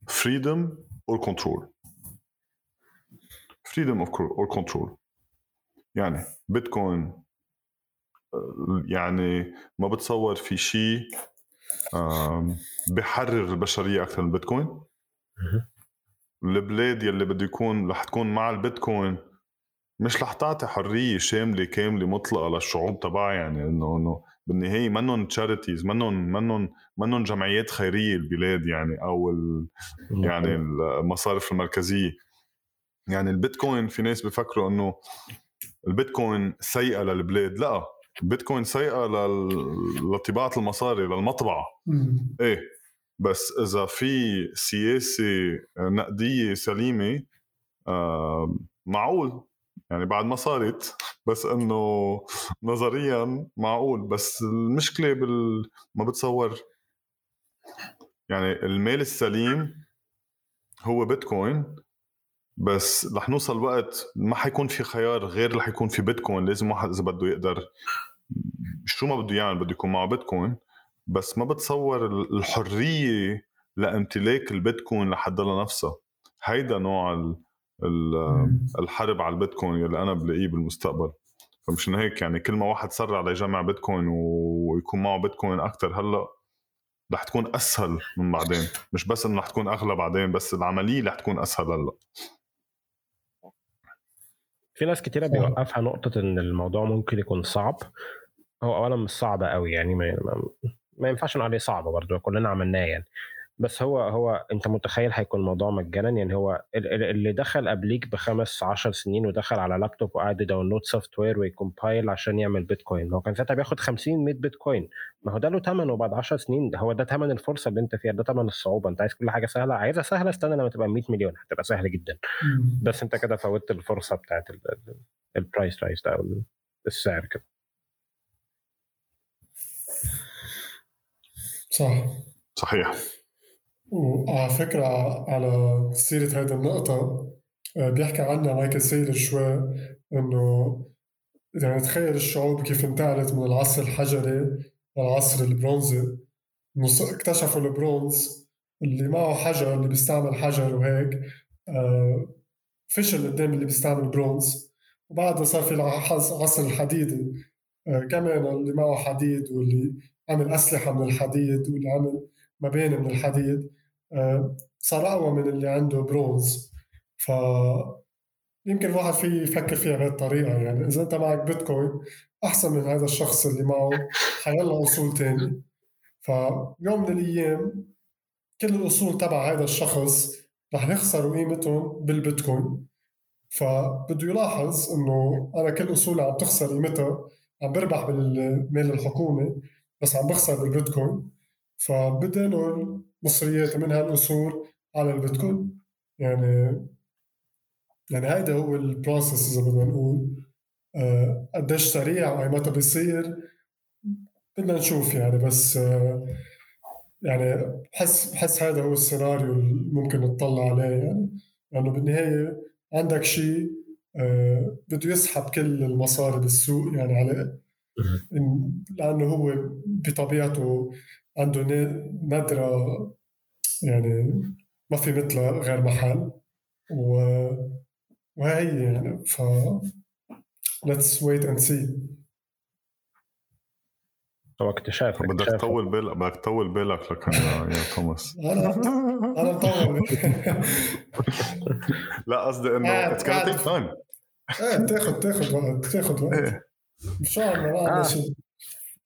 freedom or control. Freedom of or control. يعني بيتكوين يعني ما بتصور في شيء بحرر البشرية أكثر من البيتكوين. البلاد يلي بده يكون رح تكون مع البيتكوين مش رح تعطي حرية شاملة كاملة مطلقة للشعوب تبعها يعني إنه إنه بالنهاية منهم تشاريتيز منهم منهم منهم جمعيات خيرية البلاد يعني أو يعني المصارف المركزية. يعني البيتكوين في ناس بفكروا إنه البيتكوين سيئة للبلاد. لا. بيتكوين سيئة لطباعة المصاري للمطبعة. إيه بس إذا في سياسة نقدية سليمة آه معقول. يعني بعد ما صارت بس إنه نظريا معقول. بس المشكلة بال ما بتصور. يعني المال السليم هو بيتكوين بس رح نوصل وقت ما حيكون في خيار غير رح يكون في بيتكوين. لازم واحد إذا بده يقدر شو ما بده يعمل بده يكون معه بيتكوين بس ما بتصور الحرية لامتلاك البيتكوين لحد لنفسها هيدا نوع الحرب على البيتكوين اللي أنا بلاقيه بالمستقبل. فمشان هيك يعني كل ما واحد سرع ليجمع بيتكوين ويكون معه بيتكوين أكثر هلأ رح تكون أسهل من بعدين. مش بس إنه رح تكون أغلى بعدين بس العملية رح تكون أسهل هلأ. في ناس كتيرة بيوقفها نقطة إن الموضوع ممكن يكون صعب. هو أولا مش صعب قوي يعني ما, ما ينفعش نقول عليه صعب برضه كلنا عملناه يعني. بس هو هو أنت متخيل هيكون الموضوع مجانا؟ يعني هو اللي دخل قبليك بخمس عشر سنين ودخل على لابتوب وقعد ي download software وي compile عشان يعمل بيتكوين هو كان ساعتها بياخد 50 100 بيتكوين ما هو ده له ثمن وبعد 10 سنين هو ده ثمن الفرصة اللي أنت فيها ده ثمن الصعوبة. أنت عايز كل حاجة سهلة عايزها سهلة استنى لما تبقى 100 مليون هتبقى سهله جدا. بس أنت كده فوتت الفرصة بتاعت ال price rise ده أو السعر كده. صح صحيح. وعلى فكرة على سيرة هذه النقطة آه، بيحكي عنها مايكل سيلور شوي إنه يعني تخيل الشعوب كيف انتقلت من العصر الحجري للعصر البرونزي اكتشفوا البرونز اللي معه حجر اللي بيستعمل حجر وهيك آه، فشل قدام اللي بيستعمل برونز. وبعدها صار في العصر الحديدي آه، كمان اللي معه حديد واللي عمل أسلحة من الحديد عمل مباني من الحديد. آه، صار اقوى من اللي عنده برونز. ف يمكن الواحد في يفكر فيها بهذه الطريقة يعني. إذا أنت معك بيتكوين أحسن من هذا الشخص اللي معه حيلا أصول تاني. فيوم من الأيام كل الأصول تبع هذا الشخص رح يخسروا قيمتهم بالبيتكوين. فبده يلاحظ إنه أنا كل اصولي عم تخسر قيمتها عم بربح بالمال الحكومي بس عم بخسر بالبيتكوين. فبدأوا مصريات من هالاصول على البيتكوين. يعني يعني هيدا هو ال process إذا بدنا نقول. آه قديش سريع وأي متى بيصير بدنا نشوف يعني. بس آه يعني بحس بحس هذا هو السيناريو اللي ممكن نطلع عليه يعني. لأنه بالنهاية عندك شيء آه، بده يسحب كل المصاري بالسوق يعني عليه لأنه هو بطبيعته عنده ندرة يعني ما في مثلها غير محل. و وهي يعني. ف let's wait and see. هو اكتشاف بدك تطول بالك بدك تطول بالك لكن يا توماس. *laughs* أنا أنا مطول. *laughs* لا قصدي إنه it's gonna take time إيه تاخذ تاخذ وقت تاخذ وقت. إيه. ان شاء الله شيء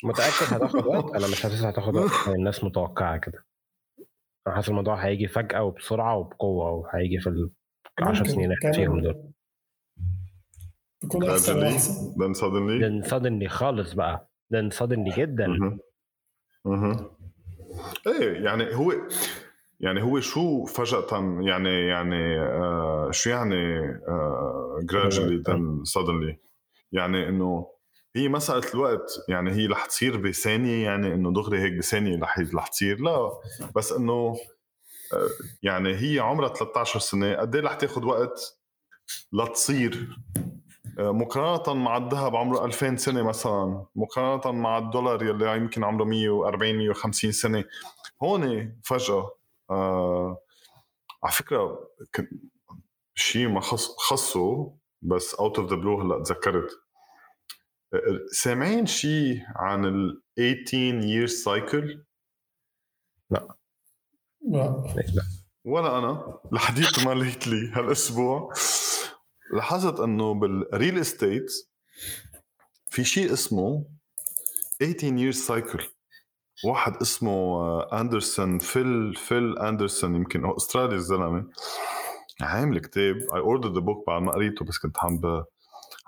متأكد هتاخد وقت؟ أنا مش حاسسها هتاخد وقت. *laughs* الناس متوقعة كده. أنا حاسس الموضوع هيجي فجأة وبسرعة وبقوة وهيجي في ال 10 سنين إحنا فيهم دول. بكون أحسن وأحسن. Then suddenly then suddenly خالص بقى. Then suddenly جدا. أها إيه يعني هو يعني هو شو فجأة يعني يعني آه شو يعني آه *laughs* gradually then suddenly يعني إنه هي مسألة الوقت يعني هي رح تصير بثانية يعني إنه دغري هيك بثانية رح تصير لا بس إنه آه، يعني هي عمرها 13 سنة قد إيه رح تاخذ وقت لتصير؟ آه، مقارنة مع الذهب عمره 2000 سنة مثلا مقارنة مع الدولار يلي يمكن عمره 140 150 سنة. هون فجأة آه على فكرة شيء ما خص خصه بس out of the blue هلأ تذكرت. سامعين شيء عن ال 18 year cycle؟ لا. لا. ولا أنا. لحديت ما ليتلي هالأسبوع. لاحظت إنه بال real estate في شيء اسمه 18 years cycle. واحد اسمه آه، أندرسون فيل فيل أندرسون يمكن هو أسترالي الزلمة. عامل كتاب. I ordered the book بعد ما قريته بس كنت عم ب...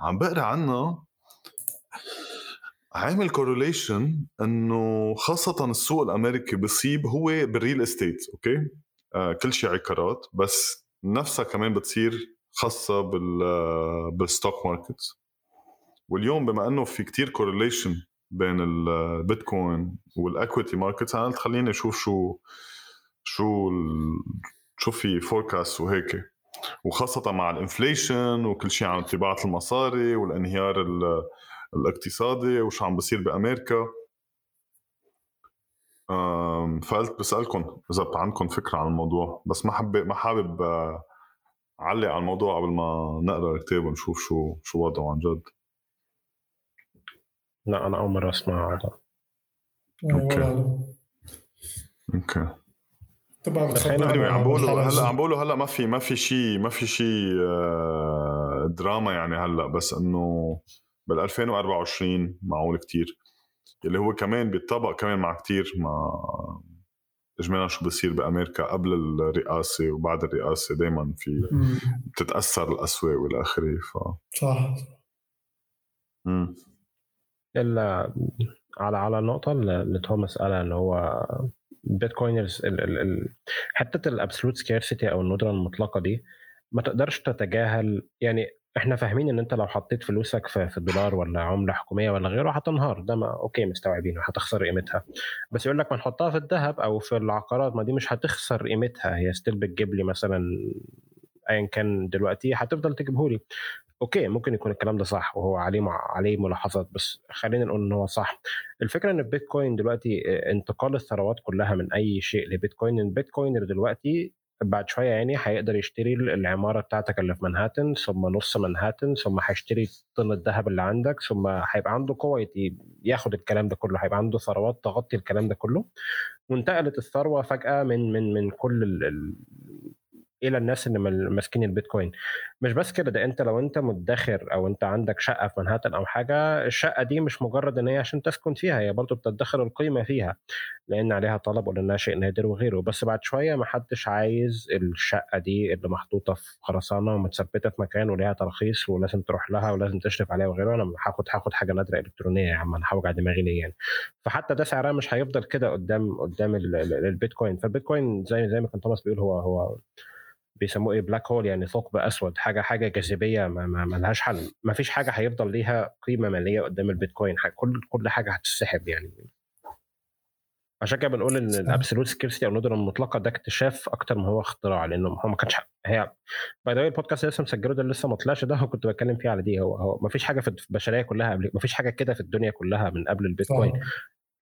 عم بقرأ عنه. عامل correlation إنه خاصة السوق الأمريكي بصيب هو بال real estate okay؟ آه كل شيء عقارات بس نفسها كمان بتصير خاصة بال بال stock market واليوم بما إنه في كتير correlation بين البيتكوين وال equity market أنا قلت خليني أشوف شو شو شو في forecast وهيك. وخاصة مع ال inflation وكل شيء عن طباعة المصاري والانهيار الاقتصادي وشو عم بصير بأمريكا. فقلت بسألكم إذا عندكم فكرة عن الموضوع بس ما حابب ما حابب علق على الموضوع قبل ما نقرأ الكتاب ونشوف شو شو وضعه عن جد. لا أنا أول مرة أسمع هذا. okay. okay. طبعا عم بقولوا هلا عم بقولوا هلا ما في ما في شيء ما في شيء آه، دراما يعني هلا بس إنه بال 2024 معقول كتير. اللي هو كمان بيتطابق كمان مع كتير مع اجمالا شو بصير بأمريكا قبل الرئاسة وبعد الرئاسة دائما في بتتاثر الأسواق والى آخره ف صح. امم الا على على النقطة اللي توماس قالها اللي هو Bitcoiners حتة ال absolute scarcity أو الندرة المطلقة دي ما تقدرش تتجاهل يعني إحنا فاهمين إن أنت لو حطيت فلوسك في, في ولا عملة حكومية ولا غيره هتنهار. ده ما okay مستوعبينه هتخسر قيمتها. بس يقول لك ما نحطها في الذهب أو في العقارات ما دي مش هتخسر قيمتها. هي still بتجيب لي مثلا ايا كان دلوقتي هتفضل تجيبه لي. okay ممكن يكون الكلام ده صح وهو عليه عليه ملاحظات بس خلينا نقول إن هو صح. الفكرة إن البيتكوين دلوقتي انتقال الثروات كلها من أي شيء لبيتكوين. ال Bitcoiner دلوقتي بعد شوية يعني هيقدر يشتري العمارة بتاعتك اللي في منهاتن ثم نص منهاتن ثم هيشتري طن الذهب اللي عندك ثم هيبقى عنده قوة ياخد الكلام ده كله هيبقى عنده ثروات تغطي الكلام ده كله. وانتقلت الثروة فجأة من من من كل إلى الناس اللي ماسكين البيتكوين. مش بس كده ده أنت لو أنت مدخر أو أنت عندك شقة في منهاتن أو حاجة الشقة دي مش مجرد إن هي عشان تسكن فيها هي برضه بتدخر القيمة فيها لأن عليها طلب ولأنها شيء نادر وغيره. بس بعد شوية ما حدش عايز الشقة دي اللي محطوطة في خرسانة ومتثبتة في مكان وليها ترخيص ولازم تروح لها ولازم تشرف عليها وغيره أنا هاخد هاخد حاجة نادرة إلكترونية يا عم أنا هوجع دماغي ليه يعني؟ فحتى ده سعرها مش هيفضل كده قدام قدام البيتكوين. فالبيتكوين زي زي ما كان توماس بيقول هو هو بيسموه إيه black hole يعني ثقب أسود حاجة حاجة جاذبية ما, ما, ما لهاش حل. ما فيش حاجة هيفضل ليها قيمة مالية قدام البيتكوين كل كل حاجة هتسحب يعني. عشان كده بنقول إن ال absolute scarcity أو الندرة المطلقة ده اكتشاف أكتر ما هو اختراع لأنه هو ما كانش هي by the البودكاست اللي لسه مسجله ده لسه ما طلعش ده كنت بتكلم فيه على دي. هو هو ما فيش حاجة في البشرية كلها قبل ما فيش حاجة كده في الدنيا كلها من قبل البيتكوين.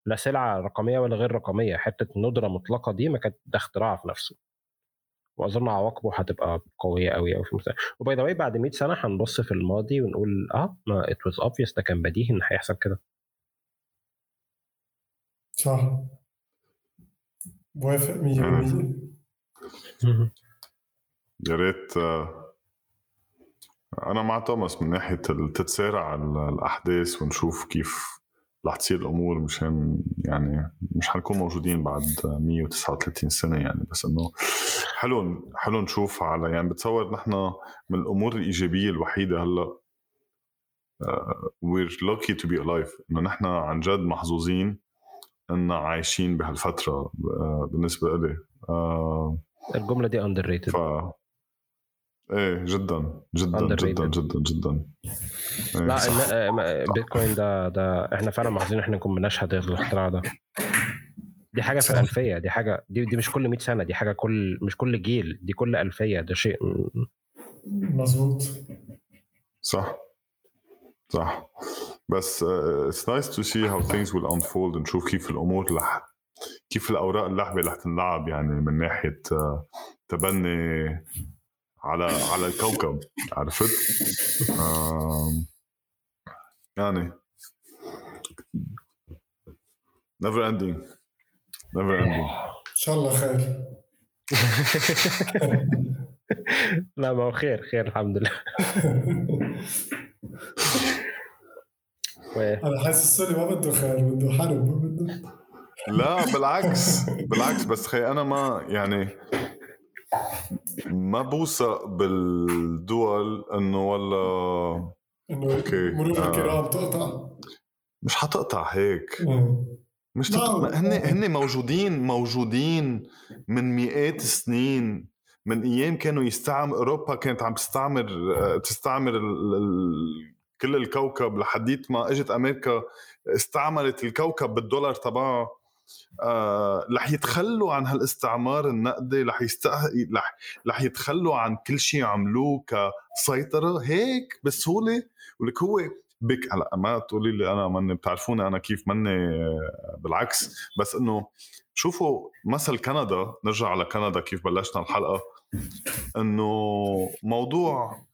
لا سلعة رقمية ولا غير رقمية حتة ندرة مطلقة دي ما كانت ده اختراع في نفسه. واظن عواقبه هتبقى قوية قوي قوي في المستقبل. و by the بعد 100 سنة هنبص في الماضي ونقول آه ما it was obvious ده كان بديهي إن هيحصل كده. صح. موافق 100% يا ريت آه، أنا مع توماس من ناحية تتسارع الأحداث ونشوف كيف رح تصير الأمور مشان يعني مش حنكون موجودين بعد 139 سنة يعني بس إنه حلو حلو نشوف على يعني بتصور نحن من الأمور الإيجابية الوحيدة هلأ we're lucky to be alive إنه نحن عن جد محظوظين ان عايشين بهالفترة uh, بالنسبة لي uh, الجملة دي underrated ف... إيه جدا جدا جدا جدا جدا إيه لا بيتكوين ده ده إحنا فعلا محظوظين إحنا نكون بنشهد الاختراع ده دي حاجة في الالفيه دي حاجة دي, دي مش كل 100 سنة دي حاجة كل مش كل جيل دي كل ألفية ده شيء. مظبوط. صح. صح. بس it's nice to see how things will unfold نشوف كيف الأمور رح كيف الأوراق اللعبه رح تنلعب يعني من ناحية uh, تبني على على الكوكب عرفت؟ يعني never ending never ending إن شاء الله خير. *laughs* لا ما هو خير خير الحمد لله. *laughs* أنا حاسس السوري ما بده خير بده حرب ما بده. لا بالعكس بالعكس بس خي أنا ما يعني ما بوثق بالدول إنه والله إنه أوكي مرور آه. الكرام تقطع. مش حتقطع هيك. مش تقطع. هن هن موجودين موجودين من مئات السنين. من أيام كانوا يستعمل أوروبا كانت عم تستعمر آه، تستعمر كل الكوكب لحديت ما إجت أمريكا استعملت الكوكب بالدولار تبعها. آه رح يتخلوا عن هالاستعمار النقدي رح يست رح رح يتخلوا عن كل شيء عملوه كسيطرة. هيك بسهوله ولك هو بك هلا ما تقولي لي أنا ماني بتعرفوني أنا كيف ماني بالعكس. بس إنه شوفوا مثل كندا نرجع على كندا كيف بلشنا الحلقة. إنه موضوع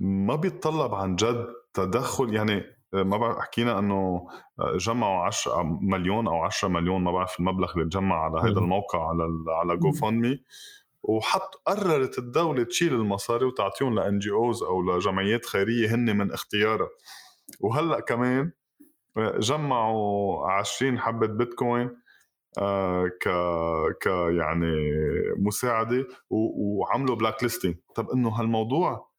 ما بيتطلب عن جد تدخل يعني ما بعرف حكينا إنه جمعوا 10 مليون أو 10 مليون ما بعرف المبلغ اللي تجمع على هذا الموقع على على GoFundMe وحط قررت الدولة تشيل المصاري وتعطيهم ل NGOs أو لجمعيات خيرية هن من اختيارها. وهلأ كمان جمعوا 20 حبة بيتكوين آه ك ك يعني مساعدة وعملوا blacklisting طب إنه هالموضوع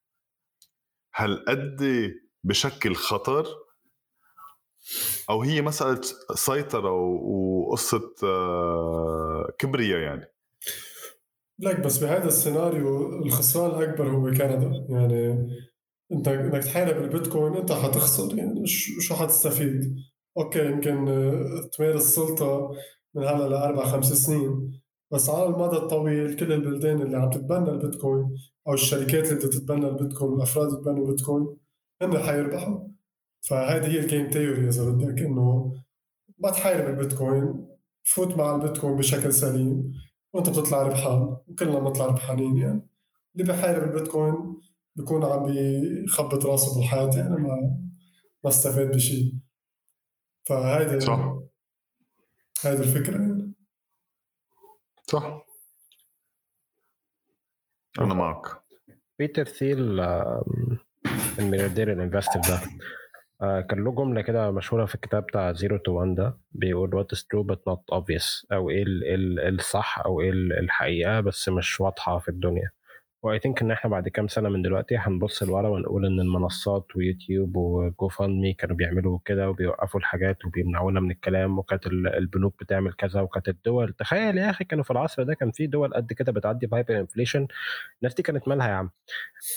هالقد بشكل خطر أو هي مسألة سيطرة وقصة آه، كبرياء يعني. لك بس بهذا السيناريو الخسران الأكبر هو كندا. يعني أنت إنك تحارب البيتكوين أنت حتخسر. يعني شو حتستفيد؟ okay يمكن آه، تمارس السلطة من هلا لاربع خمس سنين. بس على المدى الطويل كل البلدان اللي عم تتبنى البيتكوين أو الشركات اللي بدها تتبنى البيتكوين والافراد اللي تتبنى البيتكوين هن حيربحوا فهذه هي ال game theory اذا بدك إنه ما تحارب البيتكوين فوت مع البيتكوين بشكل سليم وأنت بتطلع ربحان وكلنا بنطلع ربحانين يعني. اللي بحارب البيتكوين بيكون عم بيخبط راسه بالحياة يعني ما ما استفاد بشيء فهيدي صح. هيدي الفكرة يعني. صح. أنا معك. بيتر ثيل الملياردير ال investor ده. آه كان له جملة كده مشهورة في الكتاب بتاع Zero to One ده بيقول what is true but not obvious أو إيه الصح أو إيه الحقيقة بس مش واضحة في الدنيا. و I think إن إحنا بعد كام سنة من دلوقتي هنبص لورا ونقول إن المنصات ويوتيوب وجوجل مي كانوا بيعملوا كده وبيوقفوا الحاجات وبيمنعونا من الكلام وكانت البنوك بتعمل كذا وكانت الدول تخيل يا أخي كانوا في العصر ده كان في دول قد كده بتعدي ب hyperinflation الناس دي كانت مالها يا عم.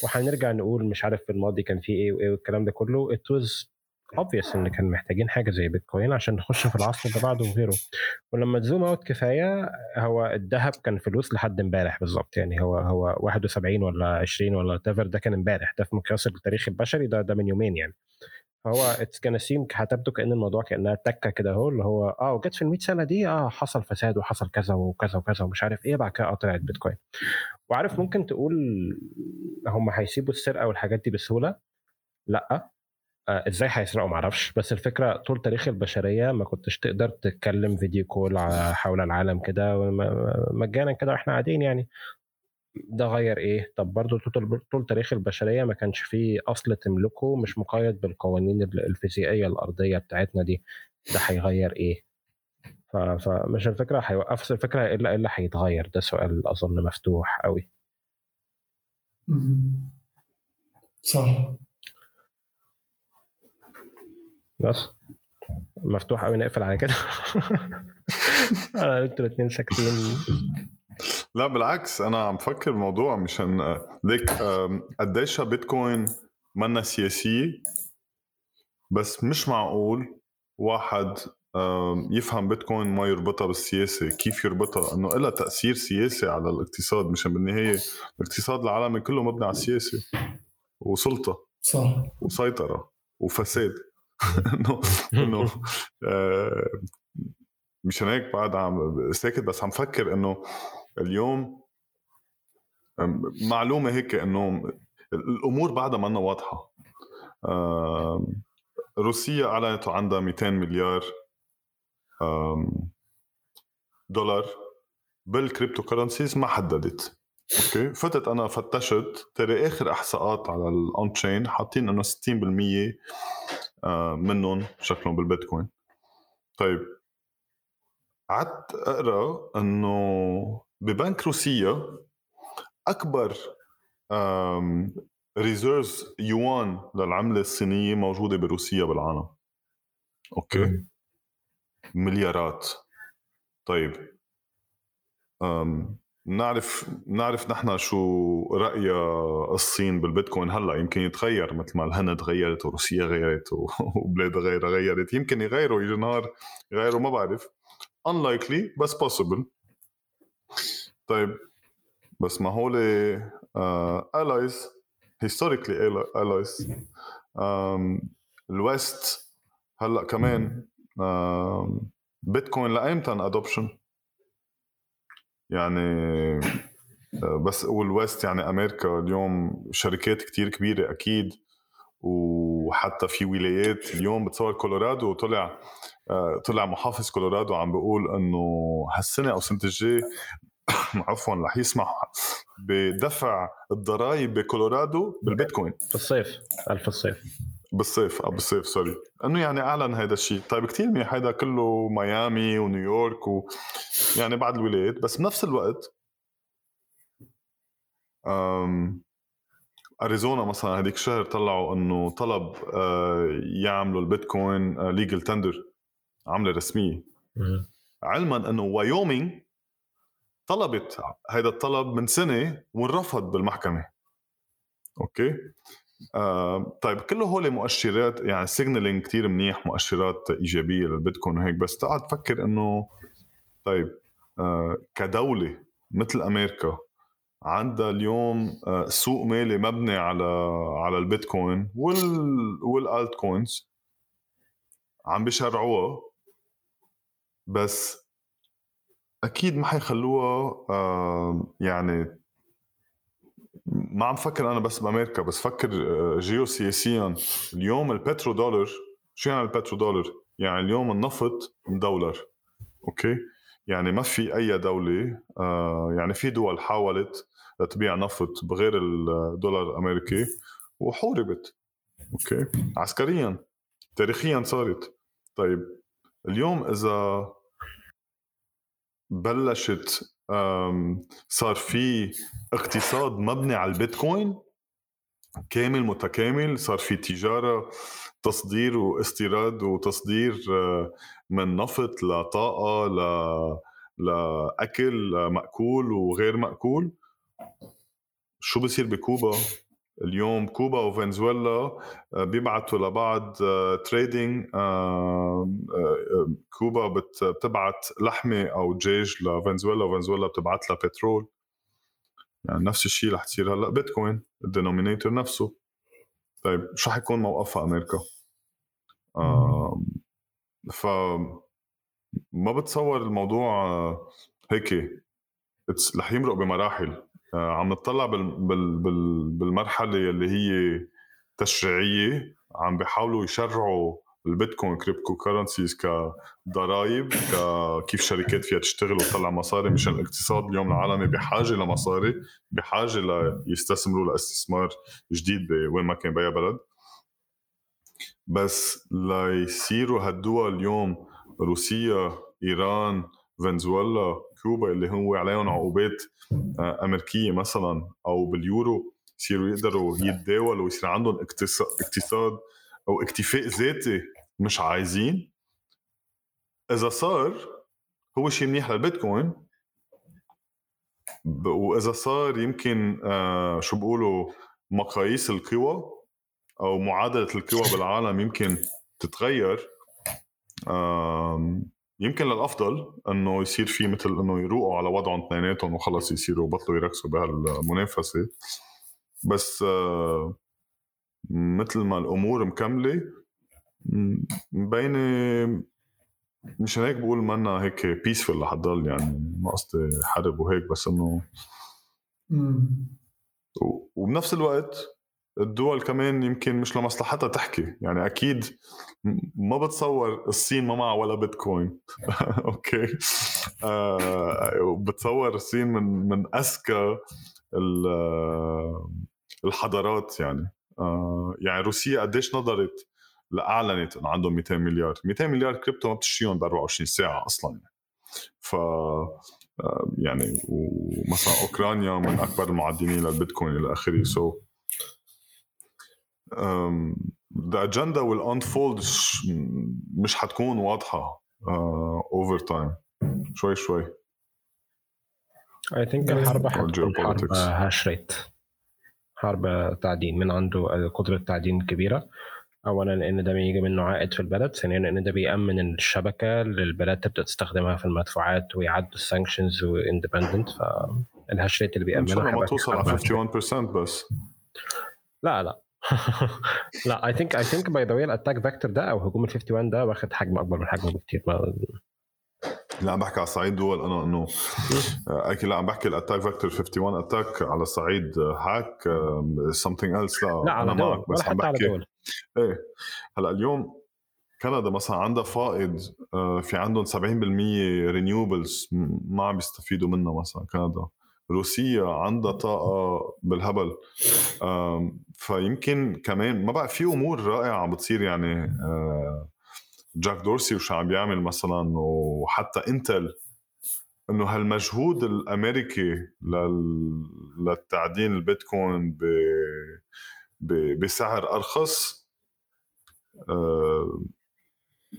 وهنرجع نقول مش عارف في الماضي كان في إيه وإيه والكلام ده كله it was obvious إن كان محتاجين حاجة زي بيتكوين عشان نخش في العصر اللي بعده وغيره. ولما ت zoom out كفاية هو الذهب كان فلوس لحد امبارح بالظبط. يعني هو هو 71 ولا 20 ولا تافر ده كان امبارح. ده في مقياس التاريخ البشري ده ده من يومين يعني. فهو it's كان seem هتبدو كأن الموضوع كأنها تكة كده اهو اللي هو آه وجت في ال 100 سنة دي آه حصل فساد وحصل كذا وكذا وكذا ومش عارف إيه بعد كده طلعت بيتكوين. وعارف ممكن تقول هم هيسيبوا السرقة والحاجات دي بسهولة؟ لأ. إزاي هيسرقوا؟ معرفش. بس الفكرة طول تاريخ البشرية ما كنتش تقدر تتكلم فيديو كول حول العالم كده مجانا كده وإحنا قاعدين يعني. ده غير إيه؟ طب برضه طول, طول تاريخ البشرية ما كانش فيه أصل تملكه مش مقيد بالقوانين الفيزيائية الأرضية بتاعتنا دي. ده هيغير إيه؟ فمش الفكرة هيوقف الفكرة الا إلا هيتغير. ده سؤال أظن مفتوح قوي صح. بس. مفتوح قوي نقفل على كده. *laughs* أنتوا الاثنين ساكتين. لا بالعكس أنا عم بفكر الموضوع مشان ليك قديش بيتكوين منا سياسية؟ بس مش معقول واحد يفهم بيتكوين ما يربطها بالسياسة. كيف يربطها؟ إنه لها تأثير سياسي على الاقتصاد مشان بالنهاية الاقتصاد العالمي كله مبني على السياسة. وسلطة. صح. وسيطرة. وفساد. *laughs* *laughs* انه انه مشان هيك بعد عم ساكت بس عم فكر إنه اليوم معلومة هيك إنه الأمور بعدها منا واضحة. روسيا أعلنت عندها 200 مليار دولار بال cryptocurrencies ما حددت. okay. فتت أنا فتشت. ترى آخر إحصاءات على ال on-chain حاطين إنه 60% منهم شكلهم بالبيتكوين. طيب. قعدت أقرأ إنه ببنك روسيا أكبر reserves يوان للعملة الصينية موجودة بروسيا بالعالم. okay. مليارات. طيب. نعرف نعرف نحن شو رأي الصين بالبيتكوين هلا. يمكن يتغير مثل ما الهند تغيرت وروسيا غيرت *laughs* وبلاد غيرها غيرت. يمكن يغيروا يجي نهار يغيروا ما بعرف. Unlikely بس possible. طيب بس ما هول allies historically allies. ال west هلا كمان بيتكوين لايمتى adoption يعني بس وال west يعني أمريكا اليوم شركات كتير كبيرة أكيد وحتى في ولايات اليوم بتصور كولورادو طلع طلع محافظ كولورادو عم بيقول إنه هالسنة أو سنه الجاي *coughs* عفوا رح يسمح بدفع الضرائب بكولورادو بالبيتكوين. بالصيف ألف الصيف. بالصيف آه بالصيف sorry. إنه يعني أعلن هذا الشيء طيب كثير منيح هذا كله ميامي ونيويورك و يعني بعض الولايات. بس بنفس الوقت أم... أريزونا مثلا هذيك الشهر طلعوا إنه طلب آه يعملوا البيتكوين legal tender عملة رسمية. علما إنه وايومينغ طلبت هذا الطلب من سنة وانرفض بالمحكمة. okay؟ آه طيب كل هول مؤشرات يعني signaling كثير منيح مؤشرات إيجابية للبيتكوين وهيك بس تقعد تفكر إنه طيب آه كدولة مثل أمريكا عندها اليوم آه سوق مالي مبني على على البيتكوين وال وال altcoins عم بيشرعوها بس أكيد ما حيخلوها آه يعني ما عم فكر أنا بس بأمريكا بس فكر جيوسياسيا اليوم البترو دولار شو يعني البترو دولار؟ يعني اليوم النفط دولار أوكي؟ يعني ما في أي دولة آه يعني في دول حاولت تبيع نفط بغير الدولار الأمريكي وحوربت أوكي؟ عسكريا تاريخيا صارت طيب اليوم إذا بلشت صار في اقتصاد مبني على البيتكوين كامل متكامل صار في تجارة تصدير واستيراد وتصدير من نفط لطاقة ل... لأكل مأكول وغير مأكول. شو بصير بكوبا؟ اليوم كوبا وفنزويلا آه، بيبعتوا لبعض trading كوبا بتبعت لحمة أو دجاج لفنزويلا وفنزويلا بتبعت لها بترول. يعني نفس الشيء رح تصير هلأ بيتكوين ال denominator نفسه. طيب شو حيكون موقفها أمريكا؟ آه ف ما بتصور الموضوع هيك رح يمرق بمراحل. آه، عم نطلع بال بال بال بالمرحلة اللي هي تشريعية. عم بيحاولوا يشرعوا البيتكوين cryptocurrencies كضرائب كيف شركات فيها تشتغل وتطلع مصاري مشان الاقتصاد اليوم العالمي بحاجة لمصاري بحاجة ليستثمروا لاستثمار جديد بوين ما كان بأي بلد. بس ليصيروا هالدول اليوم روسيا إيران فنزويلا كوبا اللي هو عليهم عقوبات آه، أمريكية مثلا أو باليورو يصيروا يقدروا يتداولوا ويصير عندهم اقتصاد أو اكتفاء ذاتي مش عايزين. إذا صار هو شيء منيح للبيتكوين. وإذا صار يمكن آه شو بقولوا مقاييس القوى أو معادلة القوى بالعالم يمكن تتغير. يمكن للأفضل إنه يصير في مثل إنه يروقوا على وضعهم اثنيناتهم وخلص يصيروا بطلوا يركزوا بهالمنافسة. بس آه، مثل ما الأمور مكملة مبينة مشان هيك بقول منا هيك بيسفل رح تضل يعني ما قصدي حرب وهيك بس إنه وبنفس الوقت الدول كمان يمكن مش لمصلحتها تحكي. يعني أكيد ما بتصور الصين ما معها ولا بيتكوين. *laughs* okay؟ آه بتصور الصين من من أذكى الحضارات يعني. آه يعني روسيا قديش نظرت لأعلنت إنه عندهم 200 مليار. 200 مليار كريبتو ما بتشتريهم ب 24 ساعة أصلا. يعني ف آه، يعني ومثلا أوكرانيا من أكبر المعدنين للبيتكوين إلى آخره. so so the agenda will unfold مش حتكون واضحة over uh, time شوي شوي. I think الحرب حتكون حرب hash rate حرب تعدين. من عنده قدرة التعدين الكبيرة اولا إن ده بيجي منه عائد في البلد. ثانيا إن ده بيأمن الشبكة اللي البلاد تبدأ تستخدمها في المدفوعات ويعدوا ال sanctions و independent فال hash rate اللي بيأمنها ما توصل على 51% بس. لا لا. *laughs* لا I think I think by the way ال attack vector ده أو هجوم ال 51 ده واخد حجم أكبر من حجمه بكثير لا عم بحكي على صعيد دول أنا انه أكيد لا عم بحكي ال attack vector 51 attack على صعيد hack something else لا لا على دول بس عم بحكي على دول. إيه هلأ اليوم كندا مثلا عندها فائض آه، في عندهم 70% renewables ما عم بيستفيدوا منها مثلا كندا. روسيا عندها طاقة بالهبل. فيمكن كمان ما بقى في أمور رائعة عم بتصير يعني آه، جاك دورسي وشو عم بيعمل مثلا وحتى إنتل إنه هالمجهود الأمريكي للتعدين البيتكوين بسعر أرخص آه،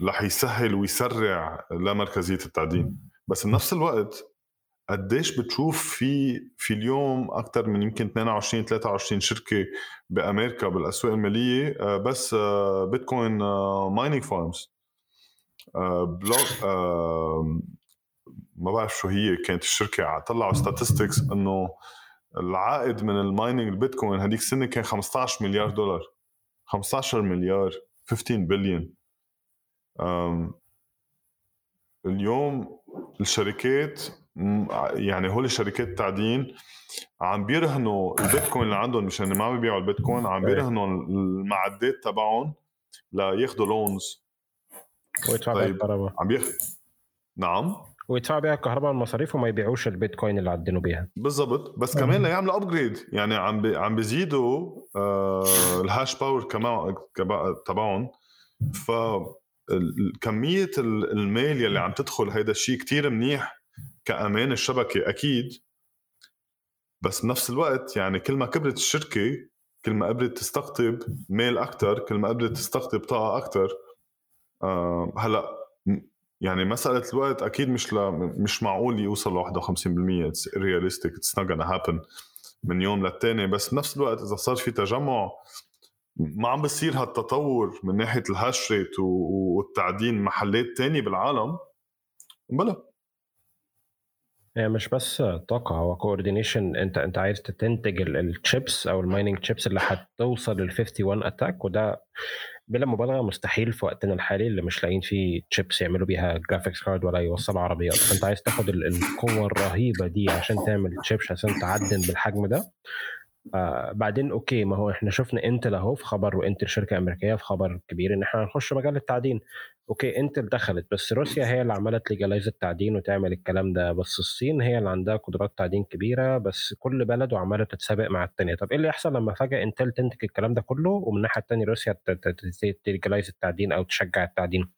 رح يسهل ويسرع لمركزية التعدين. بس بنفس الوقت قديش بتشوف في في اليوم أكثر من يمكن 22 23 شركة بأمريكا بالأسواق المالية آه، بس Bitcoin mining farms Block ما بعرف شو هي كانت الشركة. طلعوا statistics إنه العائد من ال mining البيتكوين هذيك السنة كان 15 مليار دولار. 15 مليار 15 بليون اليوم الشركات يعني هول الشركات التعدين عم بيرهنوا البيتكوين اللي عندهم مشان ما عم بيبيعوا البيتكوين عم إيه. بيرهنوا المعدات تبعهم لياخذوا loans ويدفعوا طيب. الكهرباء. عم بياخذ نعم. ويدفعوا بيها الكهرباء والمصاريف وما يبيعوش البيتكوين اللي عدنوا بيها. بالضبط. بس كمان ليعملوا upgrade يعني عم بي عم بيزيدوا آه ال hash power كمان تبعهم. ف كمية المال يلي عم تدخل هيدا الشيء كتير منيح. كأمان الشبكة أكيد بس بنفس الوقت يعني كل ما كبرت الشركة كل ما قدرت تستقطب مال أكثر كل ما قدرت تستقطب طاقة أكثر آه هلأ يعني مسألة الوقت أكيد مش لا مش معقول يوصل ل 51% it's realistic it's not gonna happen من يوم للتاني. بس بنفس الوقت إذا صار في تجمع ما عم بصير هالتطور من ناحية ال hash rate والتعدين محلات تانية بالعالم. بلا. هي مش بس طاقة هو coordination أنت أنت عايز تنتج الشيبس أو ال mining chips اللي هتوصل لل 51 attack وده بلا مبالغة مستحيل في وقتنا الحالي اللي مش لاقيين فيه تشيبس يعملوا بيها graphics card ولا يوصلوا عربيات. فأنت عايز تاخد القوة الرهيبة دي عشان تعمل تشيبس عشان تعدن بالحجم ده. آه بعدين okay ما هو إحنا شفنا انتل أهو في خبر وإنتل شركة أمريكية في خبر كبير إن إحنا هنخش مجال التعدين. okay انتل دخلت بس روسيا هي اللي عملت legalize التعدين وتعمل الكلام ده بس الصين هي اللي عندها قدرات تعدين كبيرة بس كل بلد وعماله تتسابق مع الثانية طب إيه اللي يحصل لما فجأة انتل تنتج الكلام ده كله ومن الناحية الثانية روسيا ت legalize التعدين أو تشجع التعدين؟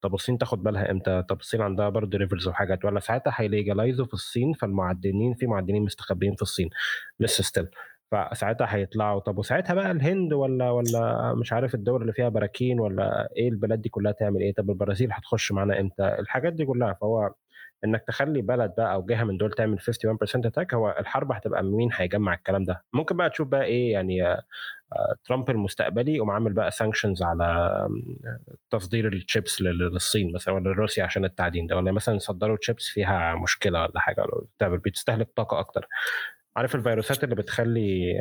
طب الصين تاخد بالها إمتى؟ طب الصين عندها برضه rivers وحاجات ولا ساعتها هي legalize وا في الصين فالمعدنين في معدنين مستخبيين في الصين. لسه still فساعتها هيطلعوا. طب وساعتها بقى الهند ولا ولا مش عارف الدول اللي فيها براكين ولا إيه البلاد دي كلها تعمل إيه؟ طب البرازيل هتخش معانا إمتى؟ الحاجات دي كلها. فهو إنك تخلي بلد بقى أو جهة من دول تعمل 51% attack هو الحرب هتبقى مين هيجمع الكلام ده؟ ممكن بقى تشوف بقى إيه يعني آه، ترامب المستقبلي يقوم عامل بقى sanctions على تصدير الشيبس للصين مثلا ولا لروسيا عشان التعدين ده ولا مثلا يصدروا تشيبس فيها مشكلة ولا حاجة بتستهلك طاقة أكتر. عارف الفيروسات اللي بتخلي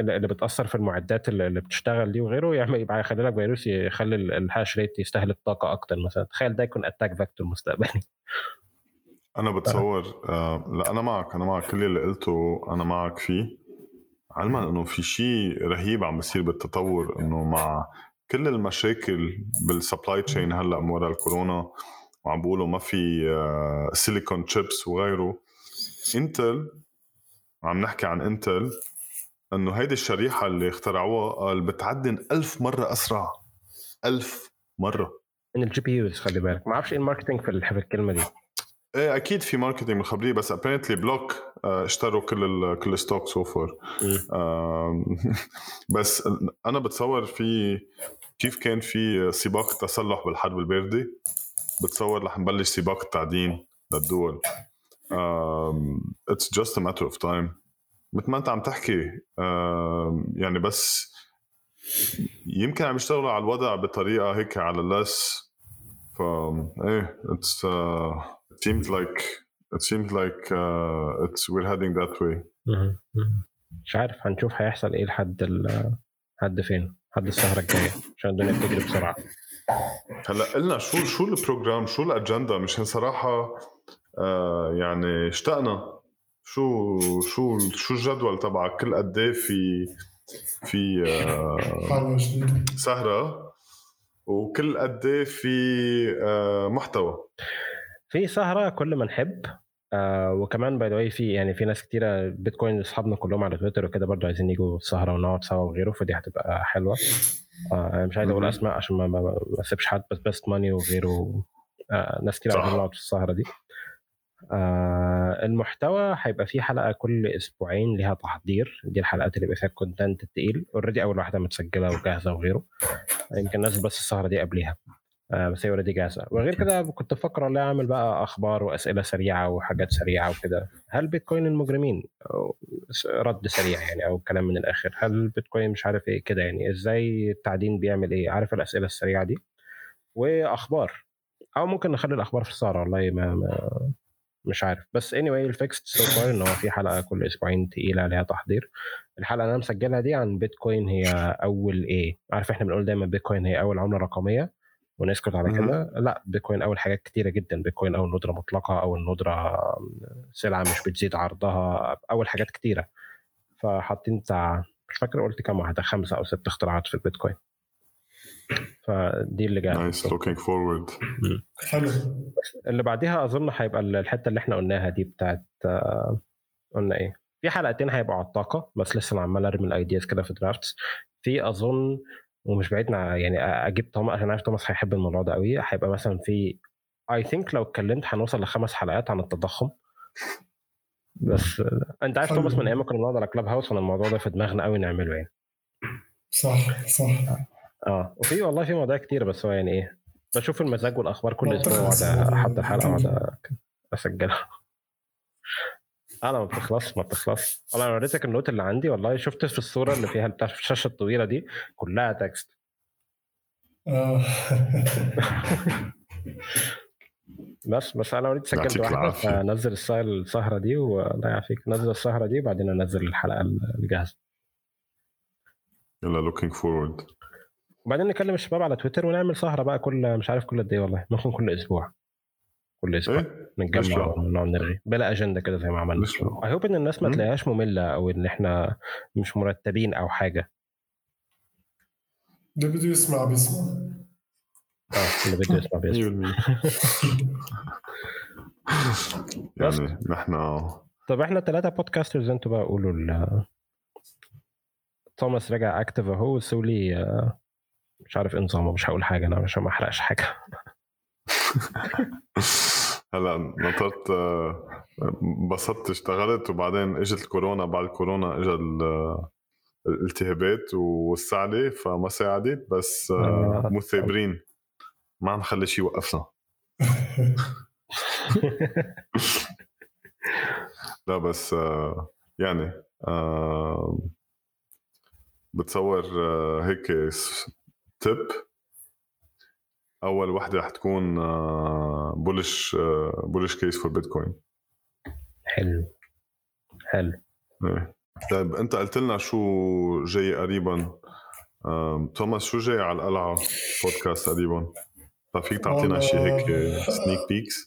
اللي بتأثر في المعدات اللي بتشتغل دي وغيره؟ يعمل يبقى يخلي لك فيروس يخلي ال hash rate يستهلك طاقه أكتر مثلا. تخيل ده يكون attack vector مستقبلي. أنا بتصور آه لا أنا معك أنا معك. كل اللي قلته أنا معك فيه. علما إنه في شيء رهيب عم بيصير بالتطور إنه مع كل المشاكل بال supply chain هلأ من وراء الكورونا وعم بيقولوا ما في آه silicon chips وغيره. انتل عم نحكي عن انتل إنه هيدي الشريحة اللي اخترعوها قال بتعدن ألف مرة أسرع. ألف مرة. من ال GPUs خلي بالك. ما أعرفش إيه ال marketing في الكلمة دي. إيه أكيد في marketing مخبريه بس apparently Block اشتروا كل ال كل ال stock so far بس أنا بتصور في كيف كان في سباق التسلح بالحرب الباردة. بتصور رح نبلش سباق التعدين للدول. it's just a matter of time مثل ما انت عم تحكي يعني بس يمكن عم يشتغلوا على الوضع بطريقة هيك على اللس ف إيه اتس it seems like it seems like uh, it's we're heading that way. مش عارف هنشوف هيحصل إيه لحد لحد فين لحد السهرة الجاية عشان الدنيا بتجري بسرعة. هلأ قلنا شو شو البروجرام شو الاجنده مش صراحة آه يعني اشتقنا. شو شو شو الجدول تبعك؟ كل قد إيه في في آه سهرة؟ وكل قد إيه في آه محتوى؟ في سهرة كل ما نحب. آه وكمان by the في يعني في ناس كتيرة بيتكوين أصحابنا كلهم على تويتر وكده برضه عايزين يجوا السهره ونقعد سوا وغيره فدي هتبقى حلوة. آه مش عايز أقول أسماء عشان ما أسيبش حد بس بيست ماني وغيره. آه ناس كتير عايزين نقعد في السهرة دي. آه المحتوى هيبقى فيه حلقة كل أسبوعين ليها تحضير. دي الحلقات اللي بيبقى فيها ال content التقيل already أول واحدة متسجلة وجاهزة وغيره. يمكن نازل بس السهرة دي قبليها. آه بس هي already جاهزة. وغير كده كنت بفكر والله أعمل بقى أخبار وأسئلة سريعة وحاجات سريعة وكده. هل بيتكوين المجرمين؟ رد سريع يعني أو كلام من الآخر. هل بيتكوين مش عارف إيه كده يعني. إزاي التعدين بيعمل إيه؟ عارف الأسئلة السريعة دي؟ وأخبار. أو ممكن نخلي الأخبار في السهرة والله ما, ما مش عارف. بس any anyway ال fixed so far إن هو في حلقة كل أسبوعين تقيلة عليها تحضير. الحلقة اللي أنا مسجلها دي عن بيتكوين هي أول إيه عارف إحنا بنقول دايما بيتكوين هي أول عملة رقمية ونسكت على كده. لا بيتكوين أول حاجات كتيرة جدا. بيتكوين أول ندرة مطلقة أول ندرة سلعة مش بتزيد عرضها أول حاجات كتيرة. فحاطين بتاع مش فاكر قلت كام واحدة خمسة أو ست اختراعات في البيتكوين. فدي اللي جاية nice looking forward حلو. اللي بعديها أظن هيبقى الحتة اللي إحنا قلناها دي بتاعت قلنا إيه؟ في حلقتين هيبقوا على الطاقة بس لسه أنا عمال أرمي ال ideas كده في drafts في أظن ومش بعيد يعني أجيب توماس عشان عارف توماس هيحب الموضوع ده قوي هيبقى مثلا في اي ثينك لو اتكلمت هنوصل لخمس حلقات عن التضخم. بس أنت عارف توماس من أيام ما كنا بنقعد على كلاب هاوس كان الموضوع ده في دماغنا قوي نعمله يعني. صح صح. آه. وفي والله في مواضيع كتير بس هو يعني إيه بشوف المزاج والأخبار كل أسبوع وأقعد أحضر حلقة وأقعد أسجلها. *laughs* أنا ما بتخلص ما بتخلص. والله أنا وريتك النوت اللي عندي والله شفت في الصورة اللي فيها بتاع الشاشة الطويلة دي كلها text آه. *laughs* بس بس أنا already سجلت واحدة. فنزل السهرة دي والله يعافيك. نزل السهرة دي وبعدين أنزل الحلقة الجاهزة. يلا looking forward وبعدين نكلم الشباب على تويتر ونعمل سهرة بقى كل مش عارف كل قد إيه والله. ممكن كل أسبوع. كل أسبوع. ليش نتجمع؟ ونقعد نرغي. بلا أجندة كده زي ما عملنا؟ I hope إن الناس ما. تلاقيهاش مملة أو إن إحنا مش مرتبين أو حاجة. اللي بده يسمع بيسمع آه اللي بده يسمع بيسمع 100% يعني نحن طب إحنا ثلاثة بودكاسترز أنتوا بقى قولوا ال توماس رجع اكتف أهو وسولي آه، مش عارف إيه نظامه مش هقول حاجة أنا عشان ما أحرقش حاجة. *laughs* هلا نطرت آه، انبسطت اشتغلت وبعدين إجت الكورونا بعد الكورونا اجى ال- الالتهابات والسعلة فما ساعدت بس آه، آه. مثابرين ما عم نخلي شيء يوقفنا. *laughs* لا بس آه، يعني آه، بتصور آه، هيك تip أول وحده رح تكون bullish bullish case for Bitcoin حلو. حلو. إيه. طيب أنت قلت لنا شو جاي قريبا. توماس شو جاي على القلعة بودكاست قريبا؟ ففيك تعطينا شيء هيك sneak peeks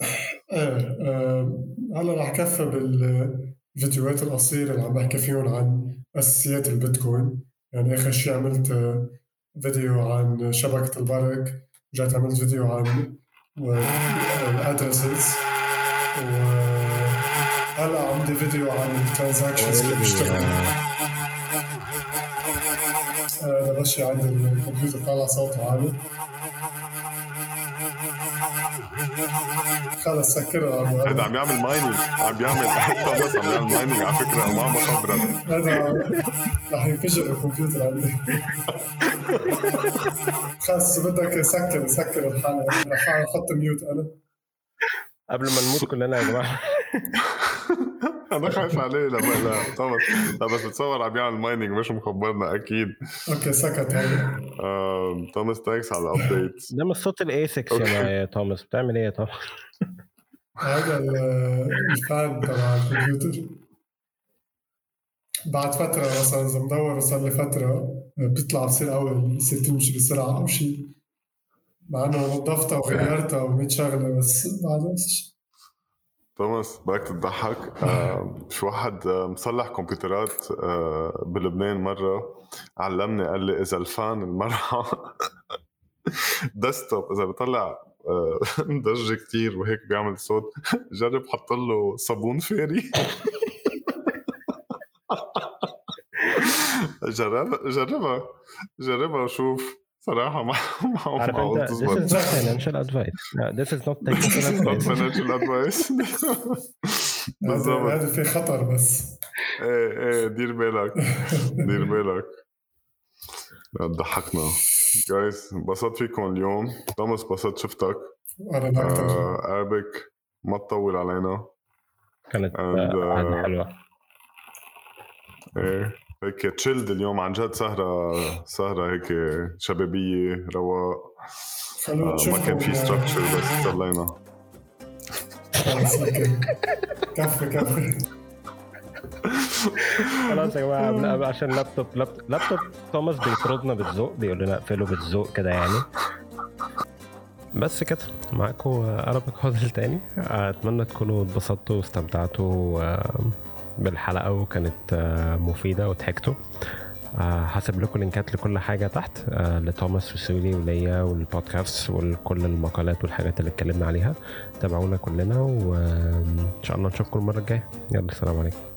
إيه هلا رح كفي بالفيديوهات القصيرة اللي عم بحكي فيهم عن أساسيات البيتكوين. يعني آخر شيء عملت آه، فيديو عن شبكة البرق رجعت عملت فيديو عن ال addresses وهلا عندي فيديو عن ال transactions كيف بيشتغل هذا بس عند الكمبيوتر طالع صوته عالي. خلص سكرها هذا عم يعمل mining عم بيعمل توماس عم يعمل *laughs* mining على فكرة. وما عم بخبرك هذا رح ينفجر الكمبيوتر عندي. خلص بدك سكر سكر الحلقة. رح أحط mute أنا. قبل ما نموت كلنا يا جماعة. أنا خايف عليه لا لا توماس لا بس بتصور عم يعمل mining مش مخبرنا أكيد. okay سكت هلا توماس thanks على ال update ده مش صوت ال ASICs يا, ما- يا توماس بتعمل إيه يا توماس هذا ال- الفان تبع الكمبيوتر. بعد فترة مثلا إذا مدور صار لي فترة بيطلع بصير أول بصير تمشي بسرعة أو شيء مع إنه نظفتها وغيرتها و100 شغلة بس بعد نفس الشيء توماس بدك تضحك. آه، *laughs* في واحد آه، مصلح كمبيوترات آه، بلبنان مرة علمني قال لي إذا الفان المرة *laughs* ديسكتوب إذا بيطلع آه، *laughs* ضجة كتير وهيك بيعمل صوت جرب حط له صابون فاري جربها جربها جربها وشوف. صراحة ما *laughs* ما عارف أنت this is not financial advice. No, this is not *laughs* financial advice. *laughs* هذا بالضبط. هذا في خطر بس. إيه إيه دير بالك. دير بالك. ضحكنا. guys انبسطت فيكم اليوم. توماس انبسطت شفتك. بكتر آه اربك ما تطول علينا. كانت And, آه، قعدة uh, حلوة. إيه. هيك chilled اليوم عن جد سهرة سهرة هيك شبابية رواق. آه ما كان في structure بس *laughs* okay كفي كفي. خلاص يا جماعة عشان لابتوب لابتوب, لابتوب. توماس بيطردنا بالذوق بيقول لنا اقفله بالذوق كده يعني. بس كده معاكم Arabic HODL تاني. أتمنى تكونوا اتبسطتوا واستمتعتوا آه، بالحلقة وكانت آه، مفيدة وضحكتوا آه، هسيب لكم لينكات لكل حاجة تحت آه، لتوماس وسولي وليا والبودكاست وكل المقالات والحاجات اللي اتكلمنا عليها. تابعونا كلنا وان شاء الله نشوفكم المرة الجاية. يلا السلام عليكم.